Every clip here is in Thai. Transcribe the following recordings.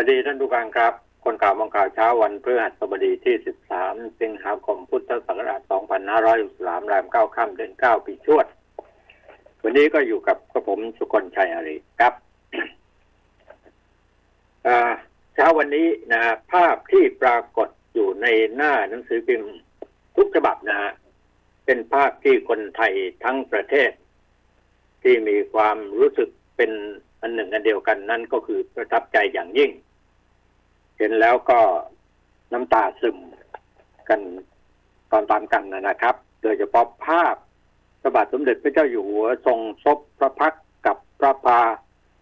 วัสดีท่านผู้ฟังครับ คนข่าวมองข่าวเช้าวันพฤหัสบดีที่ 13 สิงหาคมพุทธศักราช 2563แรม9ค่ำเดือน 9 ปีชวด วันนี้ก็อยู่กับกระผมสุกลชัยอารีครับเช้าวันนี้นะภาพที่ปรากฏอยู่ในหน้าหนังสือพิมพ์ทุกฉบับนะเป็นภาพที่คนไทยทั้งประเทศ ที่มีความรู้สึกเป็นอันหนึ่งอันเดียวกันนั่นก็คือประทับใจอย่างยิ่ง เห็นแล้วก็น้ำตาซึมกันตอนตามกันนะครับ โดยเฉพาะภาพพระบาทสมเด็จพระเจ้าอยู่หัวทรงซบพระพักกับพระพา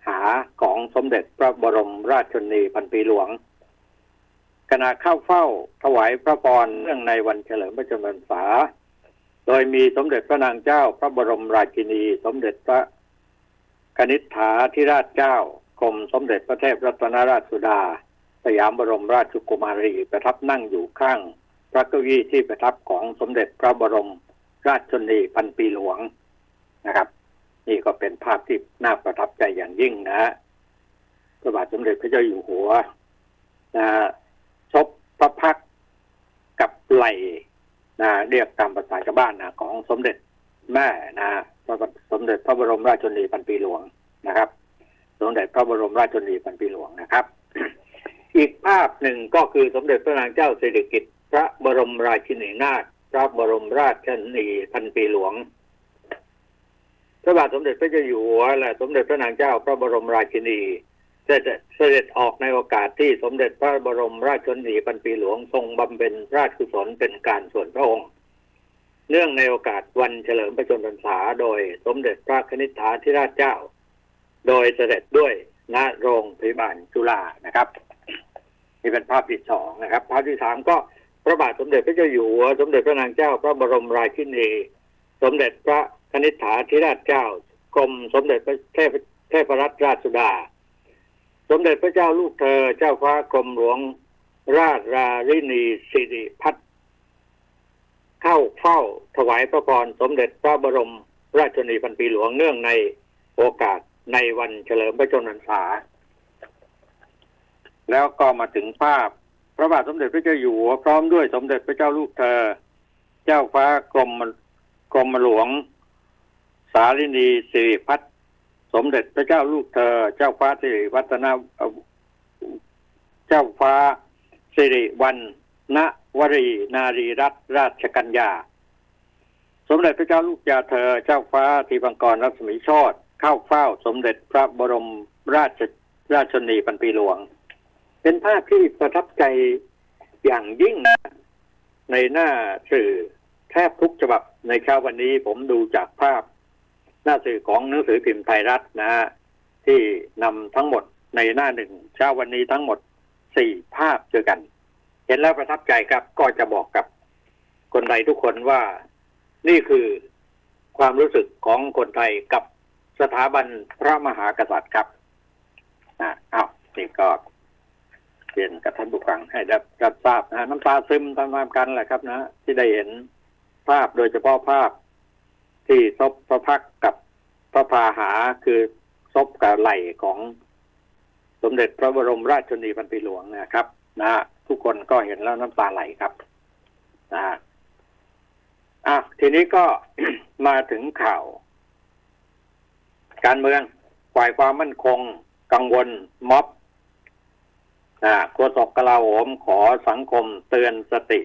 หาของสมเด็จพระบรมราชชนีพันปีหลวงขณะเข้าเฝ้าถวายพระพรเรื่องในวันเฉลิมพระชนมพรรษา โดยมีสมเด็จพระนางเจ้า พระบรมราชินี สมเด็จพระกนิษฐาธิราชเจ้ากรมสมเด็จพระเทพรัตนราชสุดา สยามบรมราชกุมารีประทับนั่งอยู่ข้างพระเก้าอี้ที่ประทับของสมเด็จพระบรม ราชชนนีพันปีหลวงนะครับ นี่ก็เป็นภาพที่น่าประทับใจอย่างยิ่งนะฮะพระบาทสมเด็จพระเจ้าอยู่หัวนะชบพระพักกับไหลนะเรียกตามภาษาชาวบ้านนะของสมเด็จแม่นะพระสมเด็จพระบรมราชชนนีพันปีหลวงนะครับ สมเด็จพระบรมราชชนนีพันปีหลวงนะครับ อีกภาพหนึ่งก็คือสมเด็จพระนางเจ้าสิริกิติ์พระบรมราชินีนาถพระบรมราชชนีพันปีหลวงพระบาทสมเด็จพระเจ้าอยู่หัวและสมเด็จพระนางเจ้าพระบรมราชินีเสด็จออกในโอกาสที่สมเด็จพระบรมราชชนีพันปีหลวงทรงบำเพ็ญราชกุศลเป็นการส่วนพระองค์ เนื่องในโอกาสวันเฉลิมพระชนมพรรษาโดยสมเด็จพระคณิษฐาธิราชเจ้า โดยเสด็จด้วยณโรงพยาบาลจุฬานะครับ นี่เป็นภาพที่สองนะครับ ภาพที่สามก็พระบาทสมเด็จพระเจ้าอยู่หัวสมเด็จพระนางเจ้า พระบรมราชินีสมเด็จพระคณิษฐาธิราชเจ้ากรมสมเด็จพระเทพเทพรัตนราชสุดา สมเด็จพระเจ้าลูกเธอ เจ้าฟ้ากรมหลวง ราชรารินีสิริพัฒเข้าเฝ้าถวายพระพรสมเด็จพระบรมราชชนนีพันปีหลวงเนื่องในโอกาสในวันเฉลิมพระชนมพรรษา แล้วก็มาถึงภาพ พระบาทสมเด็จพระเจ้าอยู่หัวพร้อมด้วยสมเด็จพระเจ้าลูกเธอ เจ้าฟ้ากรมกรมหลวง สารินีสิริพัฒสมเด็จพระเจ้าลูกเธอ เจ้าฟ้าสิริวัฒนาเจ้าฟ้าสิริวันณวรีนารีรัตนราชกัญญา สมเด็จพระเจ้าลูกยาเธอ เจ้าฟ้าทีบังกรรัศมีชตเข้าเฝ้า สมเด็จพระบรมราชราชนีพันปีหลวง เป็นภาพที่ประทับใจอย่างยิ่งในหน้าสื่อแทบทุกฉบับในเช้าวันนี้ผมดูจากภาพ หน้าสื่อของหนังสือพิมพ์ไทยรัฐนะฮะที่นำทั้งหมดในหน้าหนึ่งเช้าวันนี้ทั้งหมดสี่ภาพเจอกัน เห็นแล้วประทับใจครับก็จะบอกกับคนไทยทุกคนว่านี่คือความรู้สึกของคนไทยกับสถาบันพระมหากษัตริย์ครับอ้าวนี่ก็ เปลี่ยนกับท่านผู้ฟังให้ได้รับทราบนะน้ำตาซึมตามๆกันแหละครับ นะ ที่ได้เห็นภาพโดยเฉพาะภาพ ที่ซบพระพักกับพระพาหาคือซบกับไหลของสมเด็จพระบรมราชชนนีพันปีหลวงนะครับ นะทุกคนก็เห็นแล้วน้ำตาไหลครับนะอะทีนี้ก็มาถึงข่าว การเมืองฝ่ายความมั่นคง กังวลม็อบ โฆษกกลาโหมขอสังคมเตือนสติ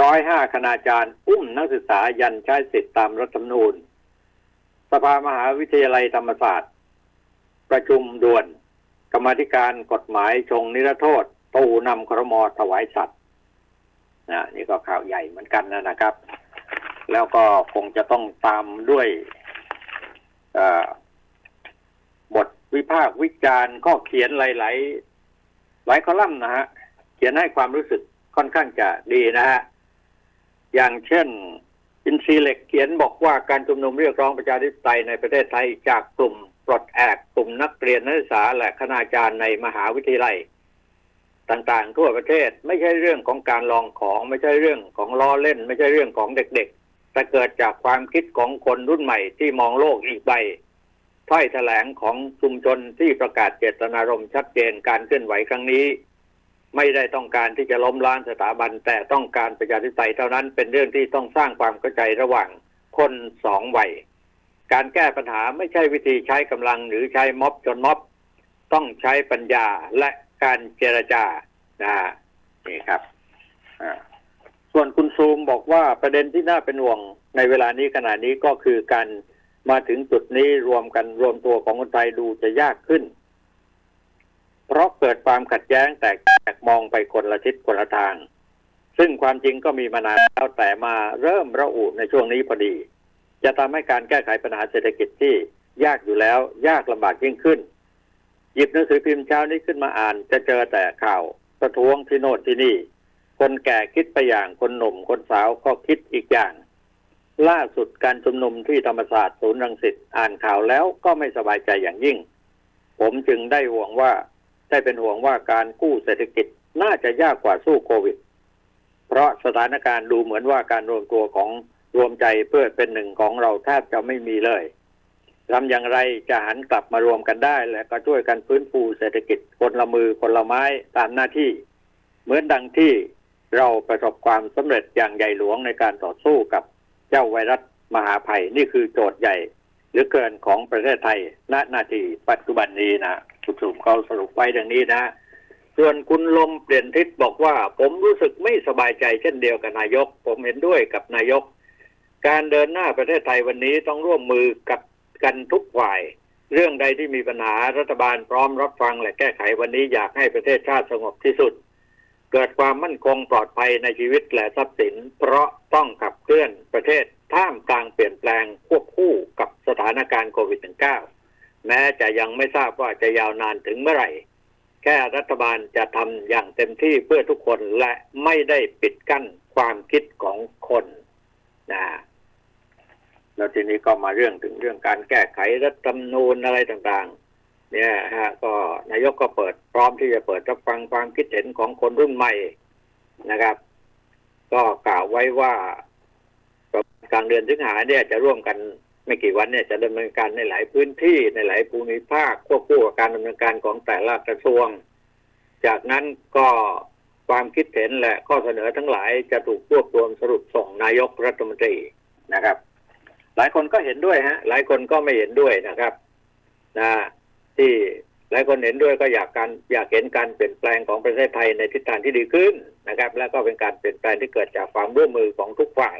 ร้อยห้าคณาจารย์ อุ้มนักศึกษายันใช้สิทธิตามรัฐธรรมนูญ สภามหาวิทยาลัยธรรมศาสตร์ ประชุมด่วน กรรมธิการกฎหมายชงนิรโทษตูนำครมอถวายสัตว์นะนี่ก็ข่าวใหญ่เหมือนกันนะนะครับ แล้วก็คงจะต้องตามด้วยบทวิพากษ์วิจารณ์ก็เขียนหลาย ๆ หลายคอลัมน์นะฮะเขียนให้ความรู้สึกค่อนข้างจะดีนะฮะอย่างเช่นอินซีเล็กเขียนบอกว่าการชุมนุมเรียกร้องประชาธิปไตยในประเทศไทยจากกลุ่มปลดแอกกลุ่มนักเรียนนักศึกษาและคณาจารย์ในมหาวิทยาลัย ต่างๆ ทั่วประเทศไม่ใช่เรื่องของการลองของไม่ใช่เรื่องของล้อเล่น ไม่ใช่เรื่องของเด็กๆแต่เกิดจากความคิดของคนรุ่นใหม่ที่มองโลกอีกใบ ถ้อยแถลงของชุมชนที่ประกาศเจตนารมณ์ชัดเจนการเคลื่อนไหวครั้งนี้ ไม่ได้ต้องการที่จะล้มล้างสถาบัน แต่ต้องการประชาธิปไตยเท่านั้นเป็นเรื่องที่ต้องสร้างความเข้าใจระหว่างคนสองวัยการแก้ปัญหาไม่ใช่วิธีใช้กำลังหรือใช้ม็อบจนม็อบ ต้องใช้ปัญญาและการเจรจานะนี่ครับส่วนคุณซูมบอกว่าประเด็นที่น่าเป็นห่วงในเวลานี้ขณะนี้ก็คือการ มาถึงจุดนี้รวมกันรวมตัวของคนไทยดูจะยากขึ้น เพราะเกิดความขัดแย้งแตกแตกมองไปคนละทิศคนละทาง ซึ่งความจริงก็มีมานานแล้วแต่มาเริ่มระอุในช่วงนี้พอดี จะทำให้การแก้ไขปัญหาเศรษฐกิจที่ยากอยู่แล้ว ยากลำบากยิ่งขึ้น หยิบหนังสือพิมพ์เช้านี้ขึ้นมาอ่าน จะเจอแต่ข่าวประท้วงที่โน่นที่นี่ คนแก่คิดไปอย่างคนหนุ่มคนสาวก็คิดอีกอย่าง ล่าสุดการชุมนุมที่ธรรมศาสตร์ศูนย์รังสิตอ่านข่าวแล้วก็ไม่สบายใจอย่างยิ่ง ผมจึงได้ห่วงว่าได้เป็นห่วงว่าการกู้เศรษฐกิจน่าจะยากกว่าสู้โควิด เพราะสถานการณ์ดูเหมือนว่าการรวมตัวของรวมใจเพื่อเป็นหนึ่งของเราแทบจะไม่มีเลยทำอย่างไรจะหันกลับมารวมกันได้ และก็ช่วยกันฟื้นฟูเศรษฐกิจคนละมือคนละไม้ตามหน้าที่ เหมือนดังที่เราประสบความสำเร็จอย่างใหญ่หลวงในการต่อสู้กับ เจ้าไวรัสมหาภัยนี่คือโจทย์ใหญ่หรือเกินของประเทศไทยณนาทีปัจจุบันนี้นะคุณสุมเขาสรุปไว้ดังนี้นะ ส่วนคุณลมเปลี่ยนทิศบอกว่า ผมรู้สึกไม่สบายใจเช่นเดียวกับนายก ผมเห็นด้วยกับนายก การเดินหน้าประเทศไทยวันนี้ต้องร่วมมือกับกันทุกฝ่าย เรื่องใดที่มีปัญหารัฐบาลพร้อมรับฟังและแก้ไขวันนี้อยากให้ประเทศชาติสงบที่สุด เกิดความมั่นคงปลอดภัยในชีวิตและทรัพย์สิน เพราะต้องขับเคลื่อนประเทศท่ามกลางเปลี่ยนแปลงควบคู่กับสถานการณ์โควิด -19 แม้จะยังไม่ทราบว่าจะยาวนานถึงเมื่อไหร่ แค่รัฐบาลจะทำอย่างเต็มที่เพื่อทุกคนและไม่ได้ปิดกั้นความคิดของคนนะแล้วทีนี้ก็มาเรื่องถึงเรื่องการแก้ไขรัฐธรรมนูญอะไรต่างๆ เนี่ยฮะก็นายกก็เปิดพร้อมที่จะเปิดรับฟังความคิดเห็นของคนรุ่นใหม่นะครับ ก็กล่าวไว้ว่ากลางเดือนสิงหาเนี่ยจะร่วมกันไม่กี่วันเนี่ยจะดำเนินการในหลายพื้นที่ในหลายภูมิภาคควบคู่กับการดำเนินการของแต่ละกระทรวง จากนั้นก็ความคิดเห็นและข้อเสนอทั้งหลายจะถูกรวบรวมสรุปส่งนายกรัฐมนตรีนะครับ หลายคนก็เห็นด้วยฮะ หลายคนก็ไม่เห็นด้วยนะครับนะ ที่หลายคนเห็นด้วยก็อยากการอยากเห็นการเปลี่ยนแปลงของประเทศไทยในทิศทางที่ดีขึ้นนะครับ และก็เป็นการเปลี่ยนแปลงที่เกิดจากความร่วมมือของทุกฝ่าย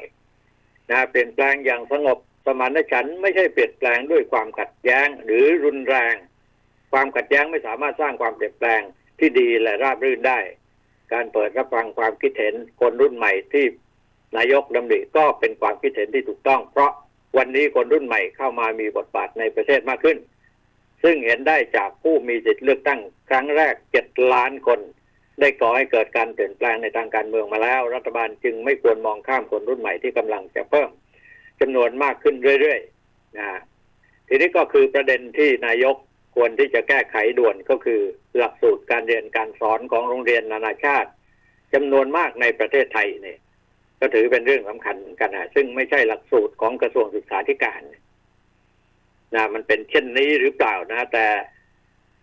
นะเปลี่ยนแปลงอย่างสงบสมานฉันท์ไม่ใช่เปลี่ยนแปลงด้วยความขัดแย้งหรือรุนแรง ความขัดแย้งไม่สามารถสร้างความเปลี่ยนแปลงที่ดีและราบรื่นได้ การเปิดรับฟังความคิดเห็นคนรุ่นใหม่ที่นายกดำริก็เป็นความคิดเห็นที่ถูกต้อง เพราะวันนี้คนรุ่นใหม่เข้ามามีบทบาทในประเทศมากขึ้น ซึ่งเห็นได้จากผู้มีสิทธิเลือกตั้งครั้งแรกเจ็ดล้านคน ได้ก่อให้เกิดการเปลี่ยนแปลงในทางการเมืองมาแล้ว รัฐบาลจึงไม่ควรมองข้ามคนรุ่นใหม่ที่กำลังจะเพิ่มจำนวนมากขึ้นเรื่อยๆนะทีนี้ก็คือประเด็นที่นายกควรที่จะแก้ไขด่วนก็คือ หลักสูตรการเรียนการสอนของโรงเรียนนานาชาติจำนวนมากในประเทศไทยเนี่ยก็ถือเป็นเรื่องสำคัญกันนะซึ่งไม่ใช่หลักสูตรของกระทรวงศึกษาธิการน นะมันเป็นเช่นนี้หรือเปล่านะแต่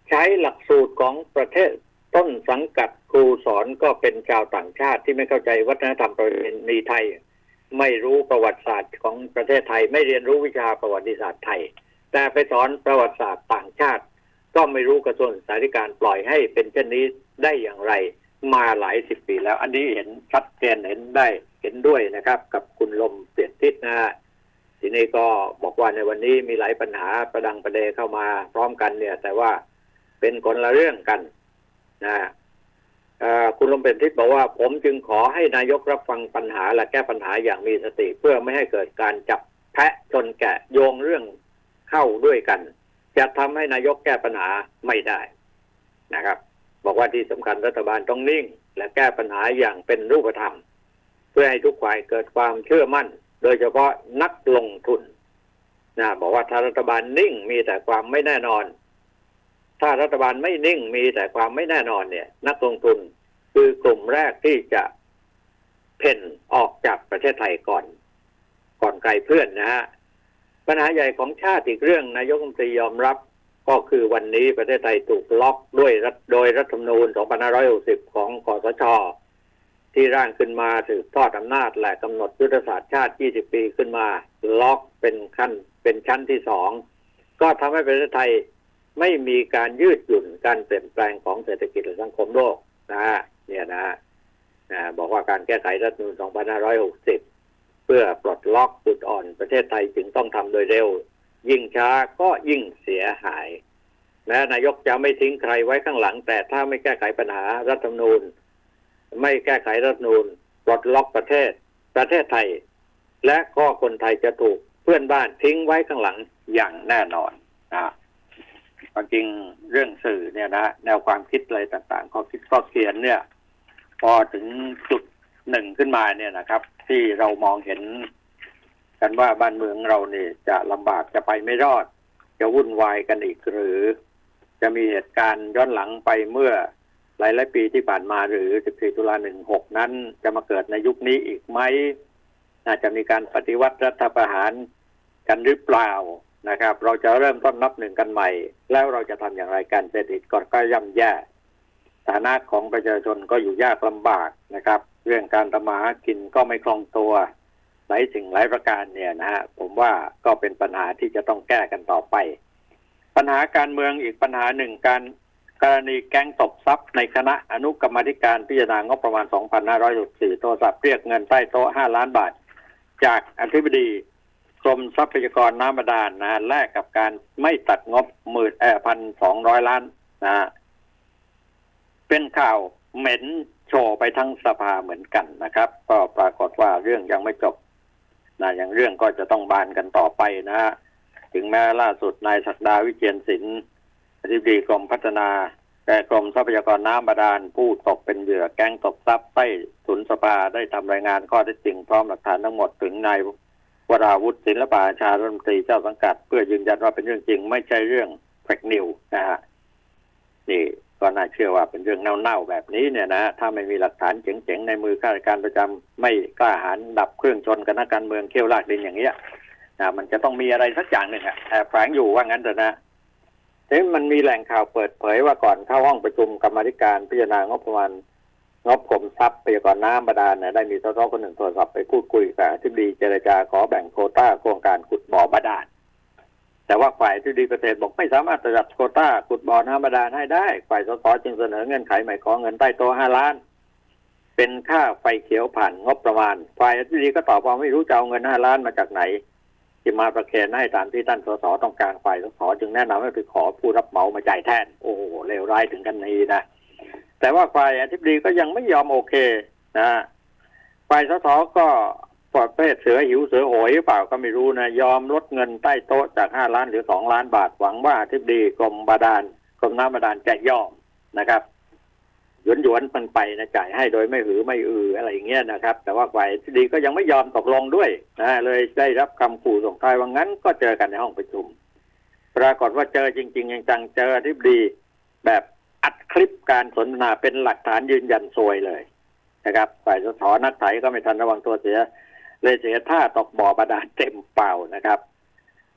ใช้หลักสูตรของประเทศต้นสังกัดครูสอนก็เป็นชาวต่างชาติที่ไม่เข้าใจวัฒนธรรมประเพณีไทย ไม่รู้ประวัติศาสตร์ของประเทศไทย ไม่เรียนรู้วิชาประวัติศาสตร์ไทย แต่ไปสอนประวัติศาสตร์ต่างชาติ ก็ไม่รู้กระทรวงศึกษาธิการปล่อยให้เป็นเช่นนี้ได้อย่างไร มาหลายสิบปีแล้ว อันนี้เห็นชัดเจนเห็นได้เห็นด้วยนะครับ กับคุณลมเปลี่ยนทิศนะ ทีนี้ก็บอกว่าในวันนี้มีหลายปัญหาประดังประเดเข้ามาพร้อมกันเนี่ย แต่ว่าเป็นคนละเรื่องกันนะคุณลมเป็นทิศบอกว่า ผมจึงขอให้นายกรับฟังปัญหาและแก้ปัญหาอย่างมีสติ เพื่อไม่ให้เกิดการจับแพะจนแกะโยงเรื่องเข้าด้วยกัน จะทำให้นายกแก้ปัญหาไม่ได้นะครับ บอกว่าที่สำคัญรัฐบาลต้องนิ่ง และแก้ปัญหาอย่างเป็นรูปธรรม เพื่อให้ทุกฝ่ายเกิดความเชื่อมั่น โดยเฉพาะนักลงทุนนะบอกว่าถ้ารัฐบาลนิ่งมีแต่ความไม่แน่นอน ถ้ารัฐบาลไม่นิ่งมีแต่ความไม่แน่นอนเนี่ย นักลงทุนคือกลุ่มแรกที่จะเพ่นออกจากประเทศไทยก่อน ก่อนไกลเพื่อนนะฮะปัญหาใหญ่ของชาติอีกเรื่องนายกรัฐมนตรียอมรับก็คือวันนี้ประเทศไทยถูกล็อกด้วยรัโดยรัฐธรรมนูญ 2560 ของคอสช ที่ร่างขึ้นมาสืบทอดอำนาจและกำหนดยุทธศาสตร์ชาติ 20 ปีขึ้นมา ล็อกเป็นขั้นเป็นชั้นที่สองก็ทำให้ประเทศไทยไม่มีการยืดหยุ่นการเปลี่ยนแปลงของเศรษฐกิจและสังคมโลกนะฮะเนี่ยนะฮะนะบอกว่าการแก้ไขรัฐธรรมนูญ2560 เพื่อปลดล็อกจุดอ่อนประเทศไทยจึงต้องทำโดยเร็ว ยิ่งช้าก็ยิ่งเสียหายแม้นายกจะไม่ทิ้งใครไว้ข้างหลัง แต่ถ้าไม่แก้ไขปัญหารัฐธรรมนูญ ไม่แก้ไขรัฐนูญปลดล็อกประเทศ ประเทศไทย และก็คนไทยจะถูกเพื่อนบ้านทิ้งไว้ข้างหลังอย่างแน่นอนนะความจริงเรื่องสื่อเนี่ยนะแนวความคิดอะไรต่างๆข้อคิดข้อเขียนเนี่ย พอถึงจุดหนึ่งขึ้นมาเนี่ยนะครับ ที่เรามองเห็น กันว่าบ้านเมืองเราเนี่ยจะลำบากจะไปไม่รอด จะวุ่นวายกันอีกหรือ จะมีเหตุการณ์ย้อนหลังไปเมื่อ หลายหลายปีที่ผ่านมาหรือ 14 ตุลา 16 นั้น จะมาเกิดในยุคนี้อีกไหมน่าจะมีการปฏิวัติรัฐประหารกันหรือเปล่านะครับ เราจะเริ่มต้นนับหนึ่งกันใหม่ แล้วเราจะทำอย่างไรกันเศรษฐกิจก็กย่ำแย่ฐานะของประชาชนก็อยู่ยากลำบากนะครับ เรื่องการทำมาหากินก็ไม่คล่องตัวหลายสิ่งหลายประการเนี่ยนะฮะผมว่าก็เป็นปัญหาที่จะต้องแก้กันต่อไป ปัญหาการเมืองอีกปัญหาหนึ่งการ กรณีแก๊งตบทรัพย์ในคณะอนุกรรมธิการพิจารณางบประมาณ 2,564 โทรศัพท์เรียกเงินใต้โต๊ะ 5 ล้านบาท จากอธิบดีกรมทรัพยากรน้ำบาดาลนะฮะแลกกับการไม่ตัดงบหมื่นแอพันสองร้อยล้านนะเป็นข่าวเหม็นโชว์ไปทั้งสภาเหมือนกันนะครับ ก็ปรากฏว่าเรื่องยังไม่จบนะย่างเรื่องก็จะต้องบานกันต่อไปนะฮะถึงแม้ล่าสุดนายศักดาวิเชียนศิลป์ ธิบดีกรมพัฒนาแต่กรมทรัพยากรน้ำบาดาลผู้ตกเป็นเหยื่อแก๊งตกทรัพย์ใต้ถุนสภาได้ทำรายงานข้อเท็จจริงพร้อมหลักฐานทั้งหมดถึงนายวราวุฒิศิลปาชารัฐมนตรีเจ้าสังกัด เพื่อยืนยันว่าเป็นเรื่องจริงไม่ใช่เรื่องแฟกนิวนะฮะนี่ก็น่าเชื่อว่าเป็นเรื่องเน่าๆแบบนี้เนี่ยนะถ้าไม่มีหลักฐานเจ๋งๆในมือข้าราชการประจำไม่กล้าหาญดับเครื่องชนกันนักการเมืองเขี้ยวลากดินอย่างเงี้ยนะมันจะต้องมีอะไรสักอย่างหนึ่งอะแอบแฝงอยู่ว่างั้นเถอะนะ ทีมันมีแหล่งข่าวเปิดเผยว่าก่อนเข้าห้องประชุมกรรมธิการพิจารณางบประมาณงบกรมทรัพยากรน้ำบาดาลเนี่ยได้มีสสคนหนึ่งโทรศัพท์ไปพูดคุยกับอธิบดีเจรจาขอแบ่งโคต้าโครงการขุดบ่อบาดาลแต่ว่าฝ่ายอธิบดีเกษตรบอกไม่สามารถจะจัดโคต้าขุดบ่อน้ำบาดาลให้ได้ ฝ่ายสสจึงเสนอเงื่อนไขใหม่ขอเงินใต้โต๊ะห้าล้าน เป็นค่าไฟเขียวผ่านงบประมาณ ฝ่ายอธิบดีก็ตอบว่าไม่รู้จะเอาเงินห้าล้านมาจากไหน ที่มาประเคนให้ตามที่ท่านสสต้องการฝ่ายสสจึงแนะนำให้ไปขอผู้รับเหมามาจ่ายแทน โอ้โหเลวร้ายถึงกันนี้นะแต่ว่าฝ่ายอธิบดีก็ยังไม่ยอมโอเคนะฝ่ายสสก็ปลอดเพศเสือหิวเสือโหยหรือเปล่าก็ไม่รู้นะยอมลดเงินใต้โต๊ะจากห้าล้านหรือสองล้านบาทหวังว่าอธิบดีกรมบาดาลกรมน้ำบาดาลจะยอมนะครับ หยวนหยวนๆมันไปนะจ่ายให้โดยไม่หือไม่อืออะไรอย่างเงี้ยนะครับ แต่ว่าฝ่ายอธิบดีก็ยังไม่ยอมตกลงด้วยนะเลยได้รับคำขู่ส่งท้ายว่างั้นก็เจอกันในห้องประชุม ปรากฏว่าเจอจริง ๆ จังๆเจออธิบดี แบบอัดคลิปการสนทนาเป็นหลักฐานยืนยันซวยเลยนะครับ ฝ่ายสสนักไถก็ไม่ทันระวังตัวเสีย เลยเสียท่าตกบ่อบาดาลเต็มเป่านะครับ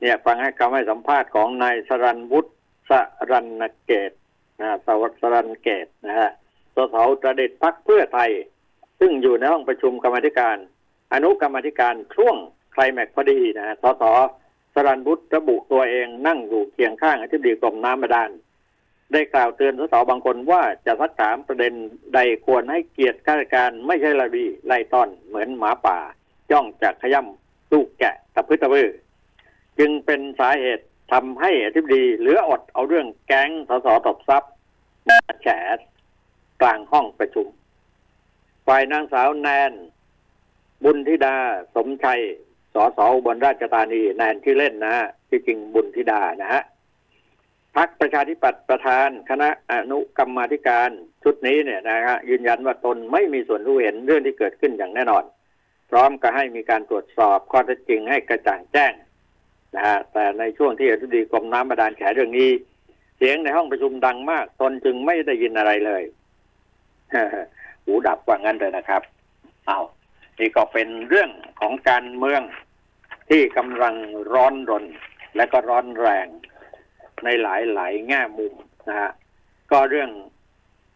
เนี่ยฟังให้คำให้สัมภาษณ์ของนายสรันวุฒิสรันเกตนะสวัสดิ์สรันเกตนะฮะ สสประเด็จพักเพื่อไทย ซึ่งอยู่ในห้องประชุมกรรมธิการ อนุกรรมธิการช่วงไคลแม็กพอดีนะฮะสสสรันวุฒิระบุตัวเองนั่งอยู่เคียงข้างอธิบดีกรมน้ำบาดาลได้กล่าวเตือนสสบางคนว่าจะสักถามประเด็นใดควรให้เกียรติข้าราชการไม่ใช่ระบีไล่ต้อนเหมือนหมาป่า จ้องจากขย่ำลูกแกะตะพื้ตะพื้จึงเป็นสาเหตุทำให้อธิบดีเหลืออดเอาเรื่องแก๊งสสตบทรัพย์มาแฉ กลางห้องประชุม ฝ่ายนางสาวแนน บุญธิดา สมชัยสอสอุบลราชธานีแนนที่เล่นนะฮะที่จริงบุญธิดานะฮะพักประชาธิปัตย์ประธานคณะอนุกรรมาธิการชุดนี้เนี่ยนะฮะยืนยันว่าตนไม่มีส่วนรู้เห็นเรื่องที่เกิดขึ้นอย่างแน่นอน พร้อมก็ให้มีการตรวจสอบข้อเท็จจริงให้กระจ่างแจ้งนะฮะแต่ในช่วงที่อธิบดีกรมน้ำบาดาลแฉเรื่องนี้ เสียงในห้องประชุมดังมาก ตนจึงไม่ได้ยินอะไรเลย หูดับว่างั้นเลยนะครับเอานี่ก็เป็นเรื่องของการเมืองที่กำลังร้อนรน และก็ร้อนแรงในหลายหลายแง่มุมนะฮะก็เรื่อง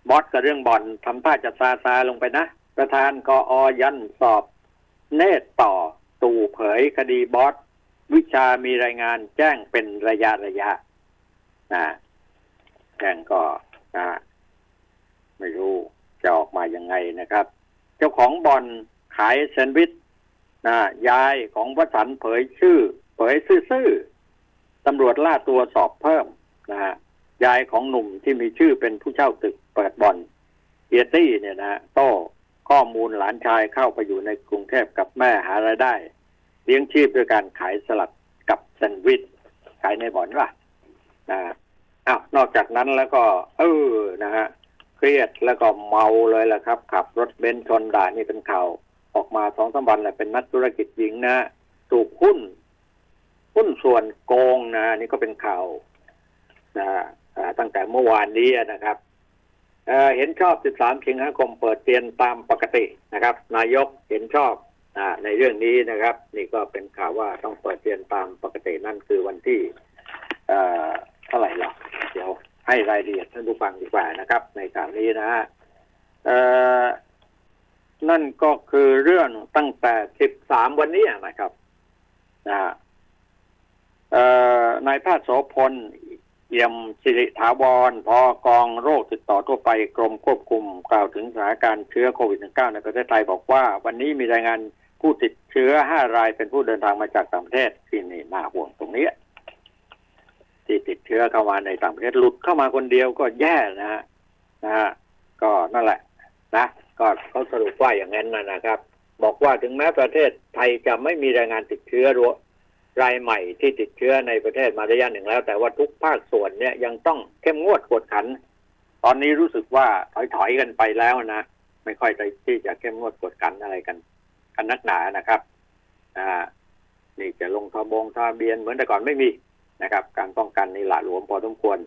บอสกับเรื่องบอลทำท่าจะซาซาลงไปนะ ประธานกออยันสอบ เนตต่อตู่เผยคดีบอส วิชามีรายงานแจ้งเป็นระยะระยะนะแจ้งก็นะไม่รู้ จะออกมายังไงนะครับ เจ้าของบอลขายแซนด์วิชนะยายของวสันเผยชื่อ เผยซื่อๆตำรวจล่าตัวสอบเพิ่มนะฮะยายของหนุ่มที่มีชื่อเป็นผู้เช่าตึกเปิดบอลเอียตี้เนี่ยนะโต้ข้อมูลหลานชายเข้าไปอยู่ในกรุงเทพกับแม่หารายได้ เลี้ยงชีพด้วยการขายสลัดกับแซนด์วิชขายในบ่อนว่ะนะอ้าวนอกจากนั้นแล้วก็ เออนะฮะ เครียดแล้วก็เมาเลยแหละครับ ขับรถเบนซ์ชนด่านี่เป็นข่าวออกมาสองสามวันแหละเป็นนักธุรกิจหญิงนะถูกหุ้นหุ้นส่วนโกงนะนี่ก็เป็นข่าวนะตั้งแต่เมื่อวานนี้นะครับเเห็นชอบ 13 สิงหาคมเปิดเรียนตามปกตินะครับ นายกเห็นชอบอในเรื่องนี้นะครับ นี่ก็เป็นข่าวว่าต้องเปิดเรียนตามปกตินั่นคือวันที่เท่าไหร่หรอ ให้รายละเอียดท่านผู้ฟังดีกว่านะครับ ในข่าวนี้นะฮะนั่นก็คือเรื่องตั้งแต่13วันนี้นะครับนะนายแพทย์โสพลเยี่ยมสิริถาวรพอกองโรคติดต่อทั่วไปกรมควบคุมกล่าวถึงสถานการณ์เชื้อโควิด -19 ในประเทศไทยบอกว่าวันนี้มีรายงานผู้ติดเชื้อ 5 รายเป็นผู้เดินทางมาจากต่างประเทศที่นี่น่าห่วงตรงนี้ ที่ติดเชื้อเข้ามาในต่างประเทศหลุดเข้ามาคนเดียวก็แย่นะฮะนะฮะก็นั่นแหละนะก็เขาสรุปว่าอย่างนั้นนะนะครับ บอกว่าถึงแม้ประเทศไทยจะไม่มีรายงานติดเชื้อรรายใหม่ที่ติดเชื้อในประเทศมาระยะหนึ่งแล้ว แต่ว่าทุกภาคส่วนเนี่ยยังต้องเข้มงวดกดขัน ตอนนี้รู้สึกว่าถอยๆกันไปแล้วนะไม่ค่อยที่จะเข้มงวดกดขันอะไรกันกันนักหนานะครับอ่านี่จะลงทะบงทะเบียนเหมือนแต่ก่อนไม่มี นะครับ การป้องกันนี่หละหลวมพอสมควร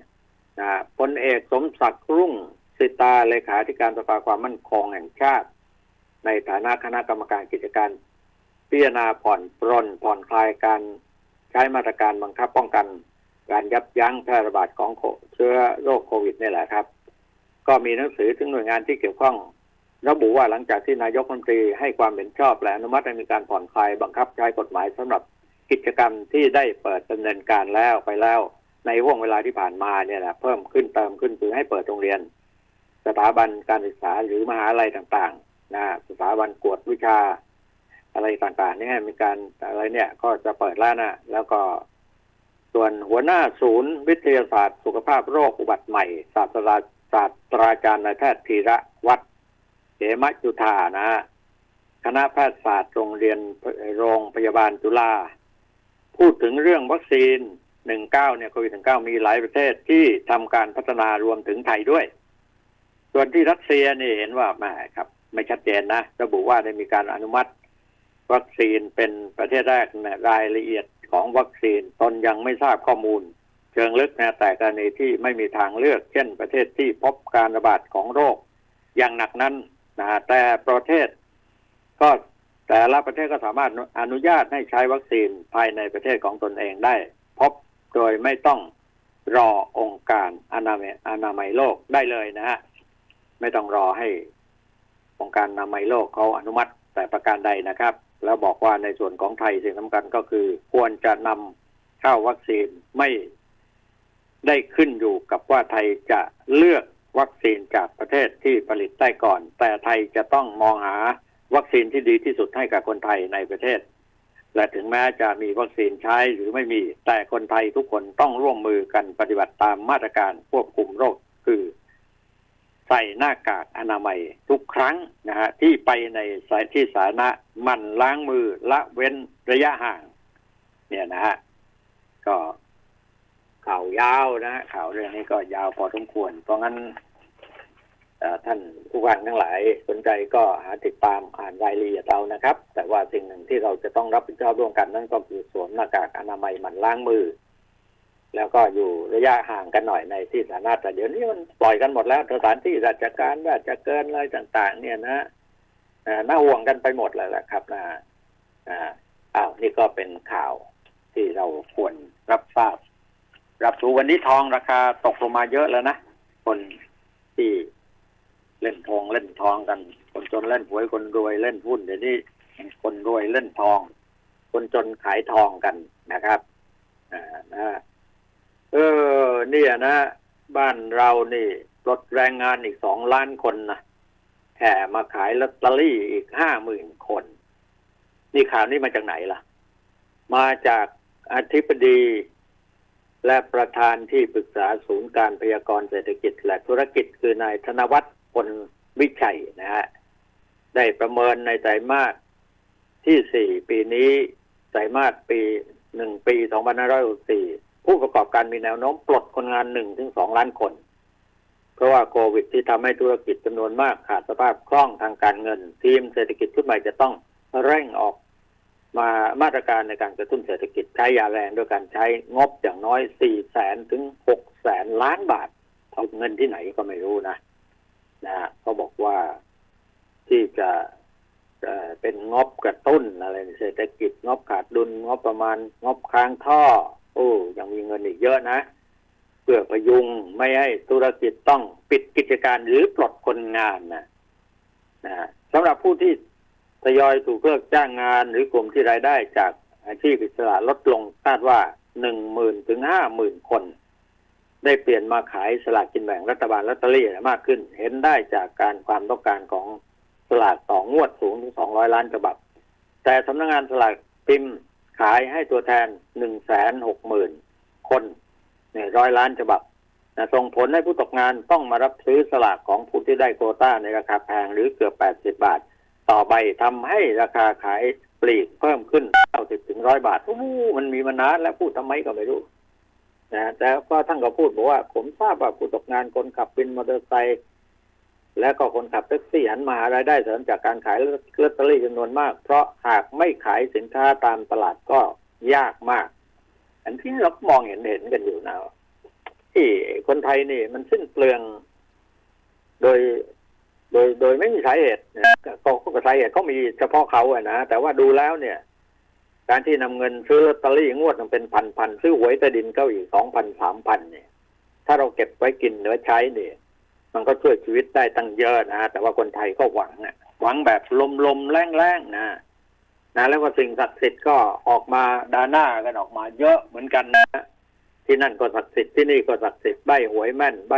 นะพลเอกสมศักดิ์รุ่งสิตาเลขาธิการสภาความมั่นคงแห่งชาติ ในฐานะคณะกรรมการกิจการ พิจารณาผ่อนปรนผ่อนคลายการใช้มาตรการบังคับป้องกัน การยับยั้งแพร่ระบาดของเชื้อโรคโควิดนี่แหละครับ ก็มีหนังสือถึงหน่วยงานที่เกี่ยวข้องระบุว่าหลังจากที่นายกรัฐมนตรีให้ความเห็นชอบและอนุมัติให้มีการผ่อนคลายบังคับใช้กฎหมายสำหรับ กิจกรรมที่ได้เปิดดำเนินการแล้วไปแล้ว ในห่วงเวลาที่ผ่านมาเนี่ยนะเพิ่มขึ้นเติมขึ้นคือให้เปิดโรงเรียน สถาบันการศึกษาหรือมหาลัยต่างๆนะสถาบันกวดวิชา อะไรต่างๆนี่มีการอะไรเนี่ยก็จะเปิดแล้วนะแล้วก็ส่วนหัวหน้าศูนย์วิทยาศาสตร์ สุขภาพโรคอุบัติใหม่ ศาสตราศาสตราจารย์นายแพทย์ธีระวัดเขมจุธานะ คณะแพทยศาสตร์โรงเรียนโรงพยาบาลจุฬา พูดถึงเรื่องวัคซีนหนึ่งเก้าเนี่ยโควิดหนึ่งเก้ามีหลายประเทศที่ทำการพัฒนารวมถึงไทยด้วย ส่วนที่รัสเซียนี่เห็นว่าไม่ครับ ไม่ชัดเจนนะ ระบุว่าได้มีการอนุมัติ วัคซีนเป็นประเทศแรกนะรายละเอียดของวัคซีนตนยังไม่ทราบข้อมูล เชิงลึกนะแต่กรณีที่ไม่มีทางเลือก เช่น ประเทศที่พบการระบาดของโรค อย่างหนักนั้นนะแต่ประเทศก็ แต่ละประเทศก็สามารถอนุญาตให้ใช้วัคซีนภายในประเทศของตนเองได้ พบโดยไม่ต้องรอองค์การอนามัยอนามัยโลกได้เลยนะฮะ ไม่ต้องรอให้องค์การอนามัยโลกเขาอนุมัติแต่ประการใดนะครับ แล้วบอกว่าในส่วนของไทยสิ่งสำคัญก็คือ ควรจะนำเข้าวัคซีนไม่ได้ขึ้นอยู่กับว่าไทยจะเลือกวัคซีนจากประเทศที่ผลิตได้ก่อน แต่ไทยจะต้องมองหา วัคซีนที่ดีที่สุดให้กับคนไทยในประเทศ และถึงแม้จะมีวัคซีนใช้หรือไม่มีแต่คนไทยทุกคนต้องร่วมมือกันปฏิบัติตามมาตรการควบคุมโรคคือ ใส่หน้ากากอนามัยทุกครั้งนะฮะที่ไปในสายที่สาธารณะมันล้างมือละเว้นระยะห่าง เนี่ยนะฮะก็ข่าวยาวนะฮะข่าวเรื่องนี้ก็ยาวพอสมควร เพราะงั้น ท่านผู้ฟังทั้งหลายสนใจก็หาติดตามอ่านรายละเอียดเรานะครับ แต่ว่าสิ่งหนึ่งที่เราจะต้องรับผิดชอบร่วมกันนั่นก็คือสวมหน้ากากอนามัยหมั่นล้างมือ แล้วก็อยู่ระยะห่างกันหน่อยในที่สาธารณะแต่เดี๋ยวนี้มันปล่อยกันหมดแล้วสถานที่ราชการราชการอะไรต่าง ๆ เนี่ยนะน่าห่วงกันไปหมดแล้วแหละครับนะอ้าวนี่ก็เป็นข่าวที่เราควรรับทราบ รับรู้วันนี้ทองราคาตกลงมาเยอะแล้วนะคนที่ เล่นทองเล่นทองกัน คนจนเล่นหวยคนรวยเล่นหุ้นเดี๋ยวนี้คนรวยเล่นทอง คนจนขายทองกันนะครับอ่านะเออเนี่ยนะ บ้านเรานี่ลดแรงงานอีกสองล้านคนนะแห่มาขายลอตเตอรี่อีกห้าหมื่นคน นี่ข่าวนี้มาจากไหนล่ะ มาจากอธิบดี และประธานที่ปรึกษาศูนย์การพยากรเศรษฐกิจและธุรกิจคือนายธนวัฒน์ พลวิชัยนะฮะได้ประเมินในไตรมาสที่สี่ปีนี้ไตรมาสปีหนึ่งปีสองพันห้าร้อยหกสี่ผู้ประกอบการมีแนวโน้มปลดคนงานหนึ่งถึงสองล้านคน เพราะว่าโควิดที่ทำให้ธุรกิจจำนวนมากขาดสภาพคล่องทางการเงิน ทีมเศรษฐกิจชุดใหม่จะต้องเร่งออกมามาตรการในการกระตุ้นเศรษฐกิจใช้ยาแรงด้วยการใช้งบอย่างน้อยสี่แสนถึงหกแสนล้านบาทเอาเงินที่ไหนก็ไม่รู้นะ นะเขาบอกว่าที่จะเป็นงบกระตุ้นอะไรเศรษฐกิจงบขาดดุลงบประมาณงบค้างท่อ โอ้ยังมีเงินอีกเยอะนะ เพื่อพยุงไม่ให้ธุรกิจต้องปิดกิจการหรือปลดคนงานนะนะสำหรับผู้ที่ทยอยถูกเลิกจ้างงานหรือกลุ่มที่รายได้จากอาชีพอิสระลดลงคาดว่าหนึ่งหมื่นถึงห้าหมื่นคน ได้เปลี่ยนมาขายสลากกินแบ่งรัฐบาลลอตเตอรี่มากขึ้น เห็นได้จากการความต้องการของสลากต่องวดสูงถึงสองร้อยล้านฉบับ แต่สำนักงงานสลากพิมพ์ขายให้ตัวแทนหนึ่งแสนหกหมื่นคนเนี่ยร้อยล้านฉบับนะส่งผลให้ผู้ตกงานต้องมารับซื้อสลากของผู้ที่ได้โควต้าในราคาแพงหรือเกือบแปดสิบาท ต่อใบทำให้ราคาขายปลีกเพิ่มขึ้นเก้าสิบถึงร้อยบาทโอ้มันมีมานานแล้วพูดทำไมก็ไม่รู้ นะแต่ก็ท่านก็พูดบอกว่า ผมทราบว่าผู้ตกงานคนขับวินมอเตอร์ไซค์และก็คนขับแท็กซี่หันมาหารายได้เสริมจากการขายลอตเตอรี่จำนวนมาก เพราะหากไม่ขายสินค้าตามตลาดก็ยากมาก อันที่เรามองเห็นเห็นกันอยู่นะที่คนไทยนี่ มันสิ้นเปลือง โดย โดยโดยไม่มีสาเหตุก็ก็สาเหตุเขามีเฉพาะเขาอะนะแต่ว่าดูแล้วเนี่ย การที่นำเงินซื้อลอตเตอรี่งวดมันเป็นพันพันซื้อหวยใต้ดินก็อีกสองพันสามพันเนี่ย ถ้าเราเก็บไว้กินเหรือใช้เนี่ย มันก็ช่วยชีวิตได้ตั้งเยอะนะแต่ว่าคนไทยก็หวังอะหวังแบบลมๆแรงๆนะนะแล้วก็สิ่งศักดิ์สิทธิ์ก็ออกมาดาหน้ากันออกมาเยอะเหมือนกันนะ ที่นั่นก็ศักดิ์สิทธิ์ที่นี่ก็ศักดิ์สิทธิ์ใบหวยแม่นใบ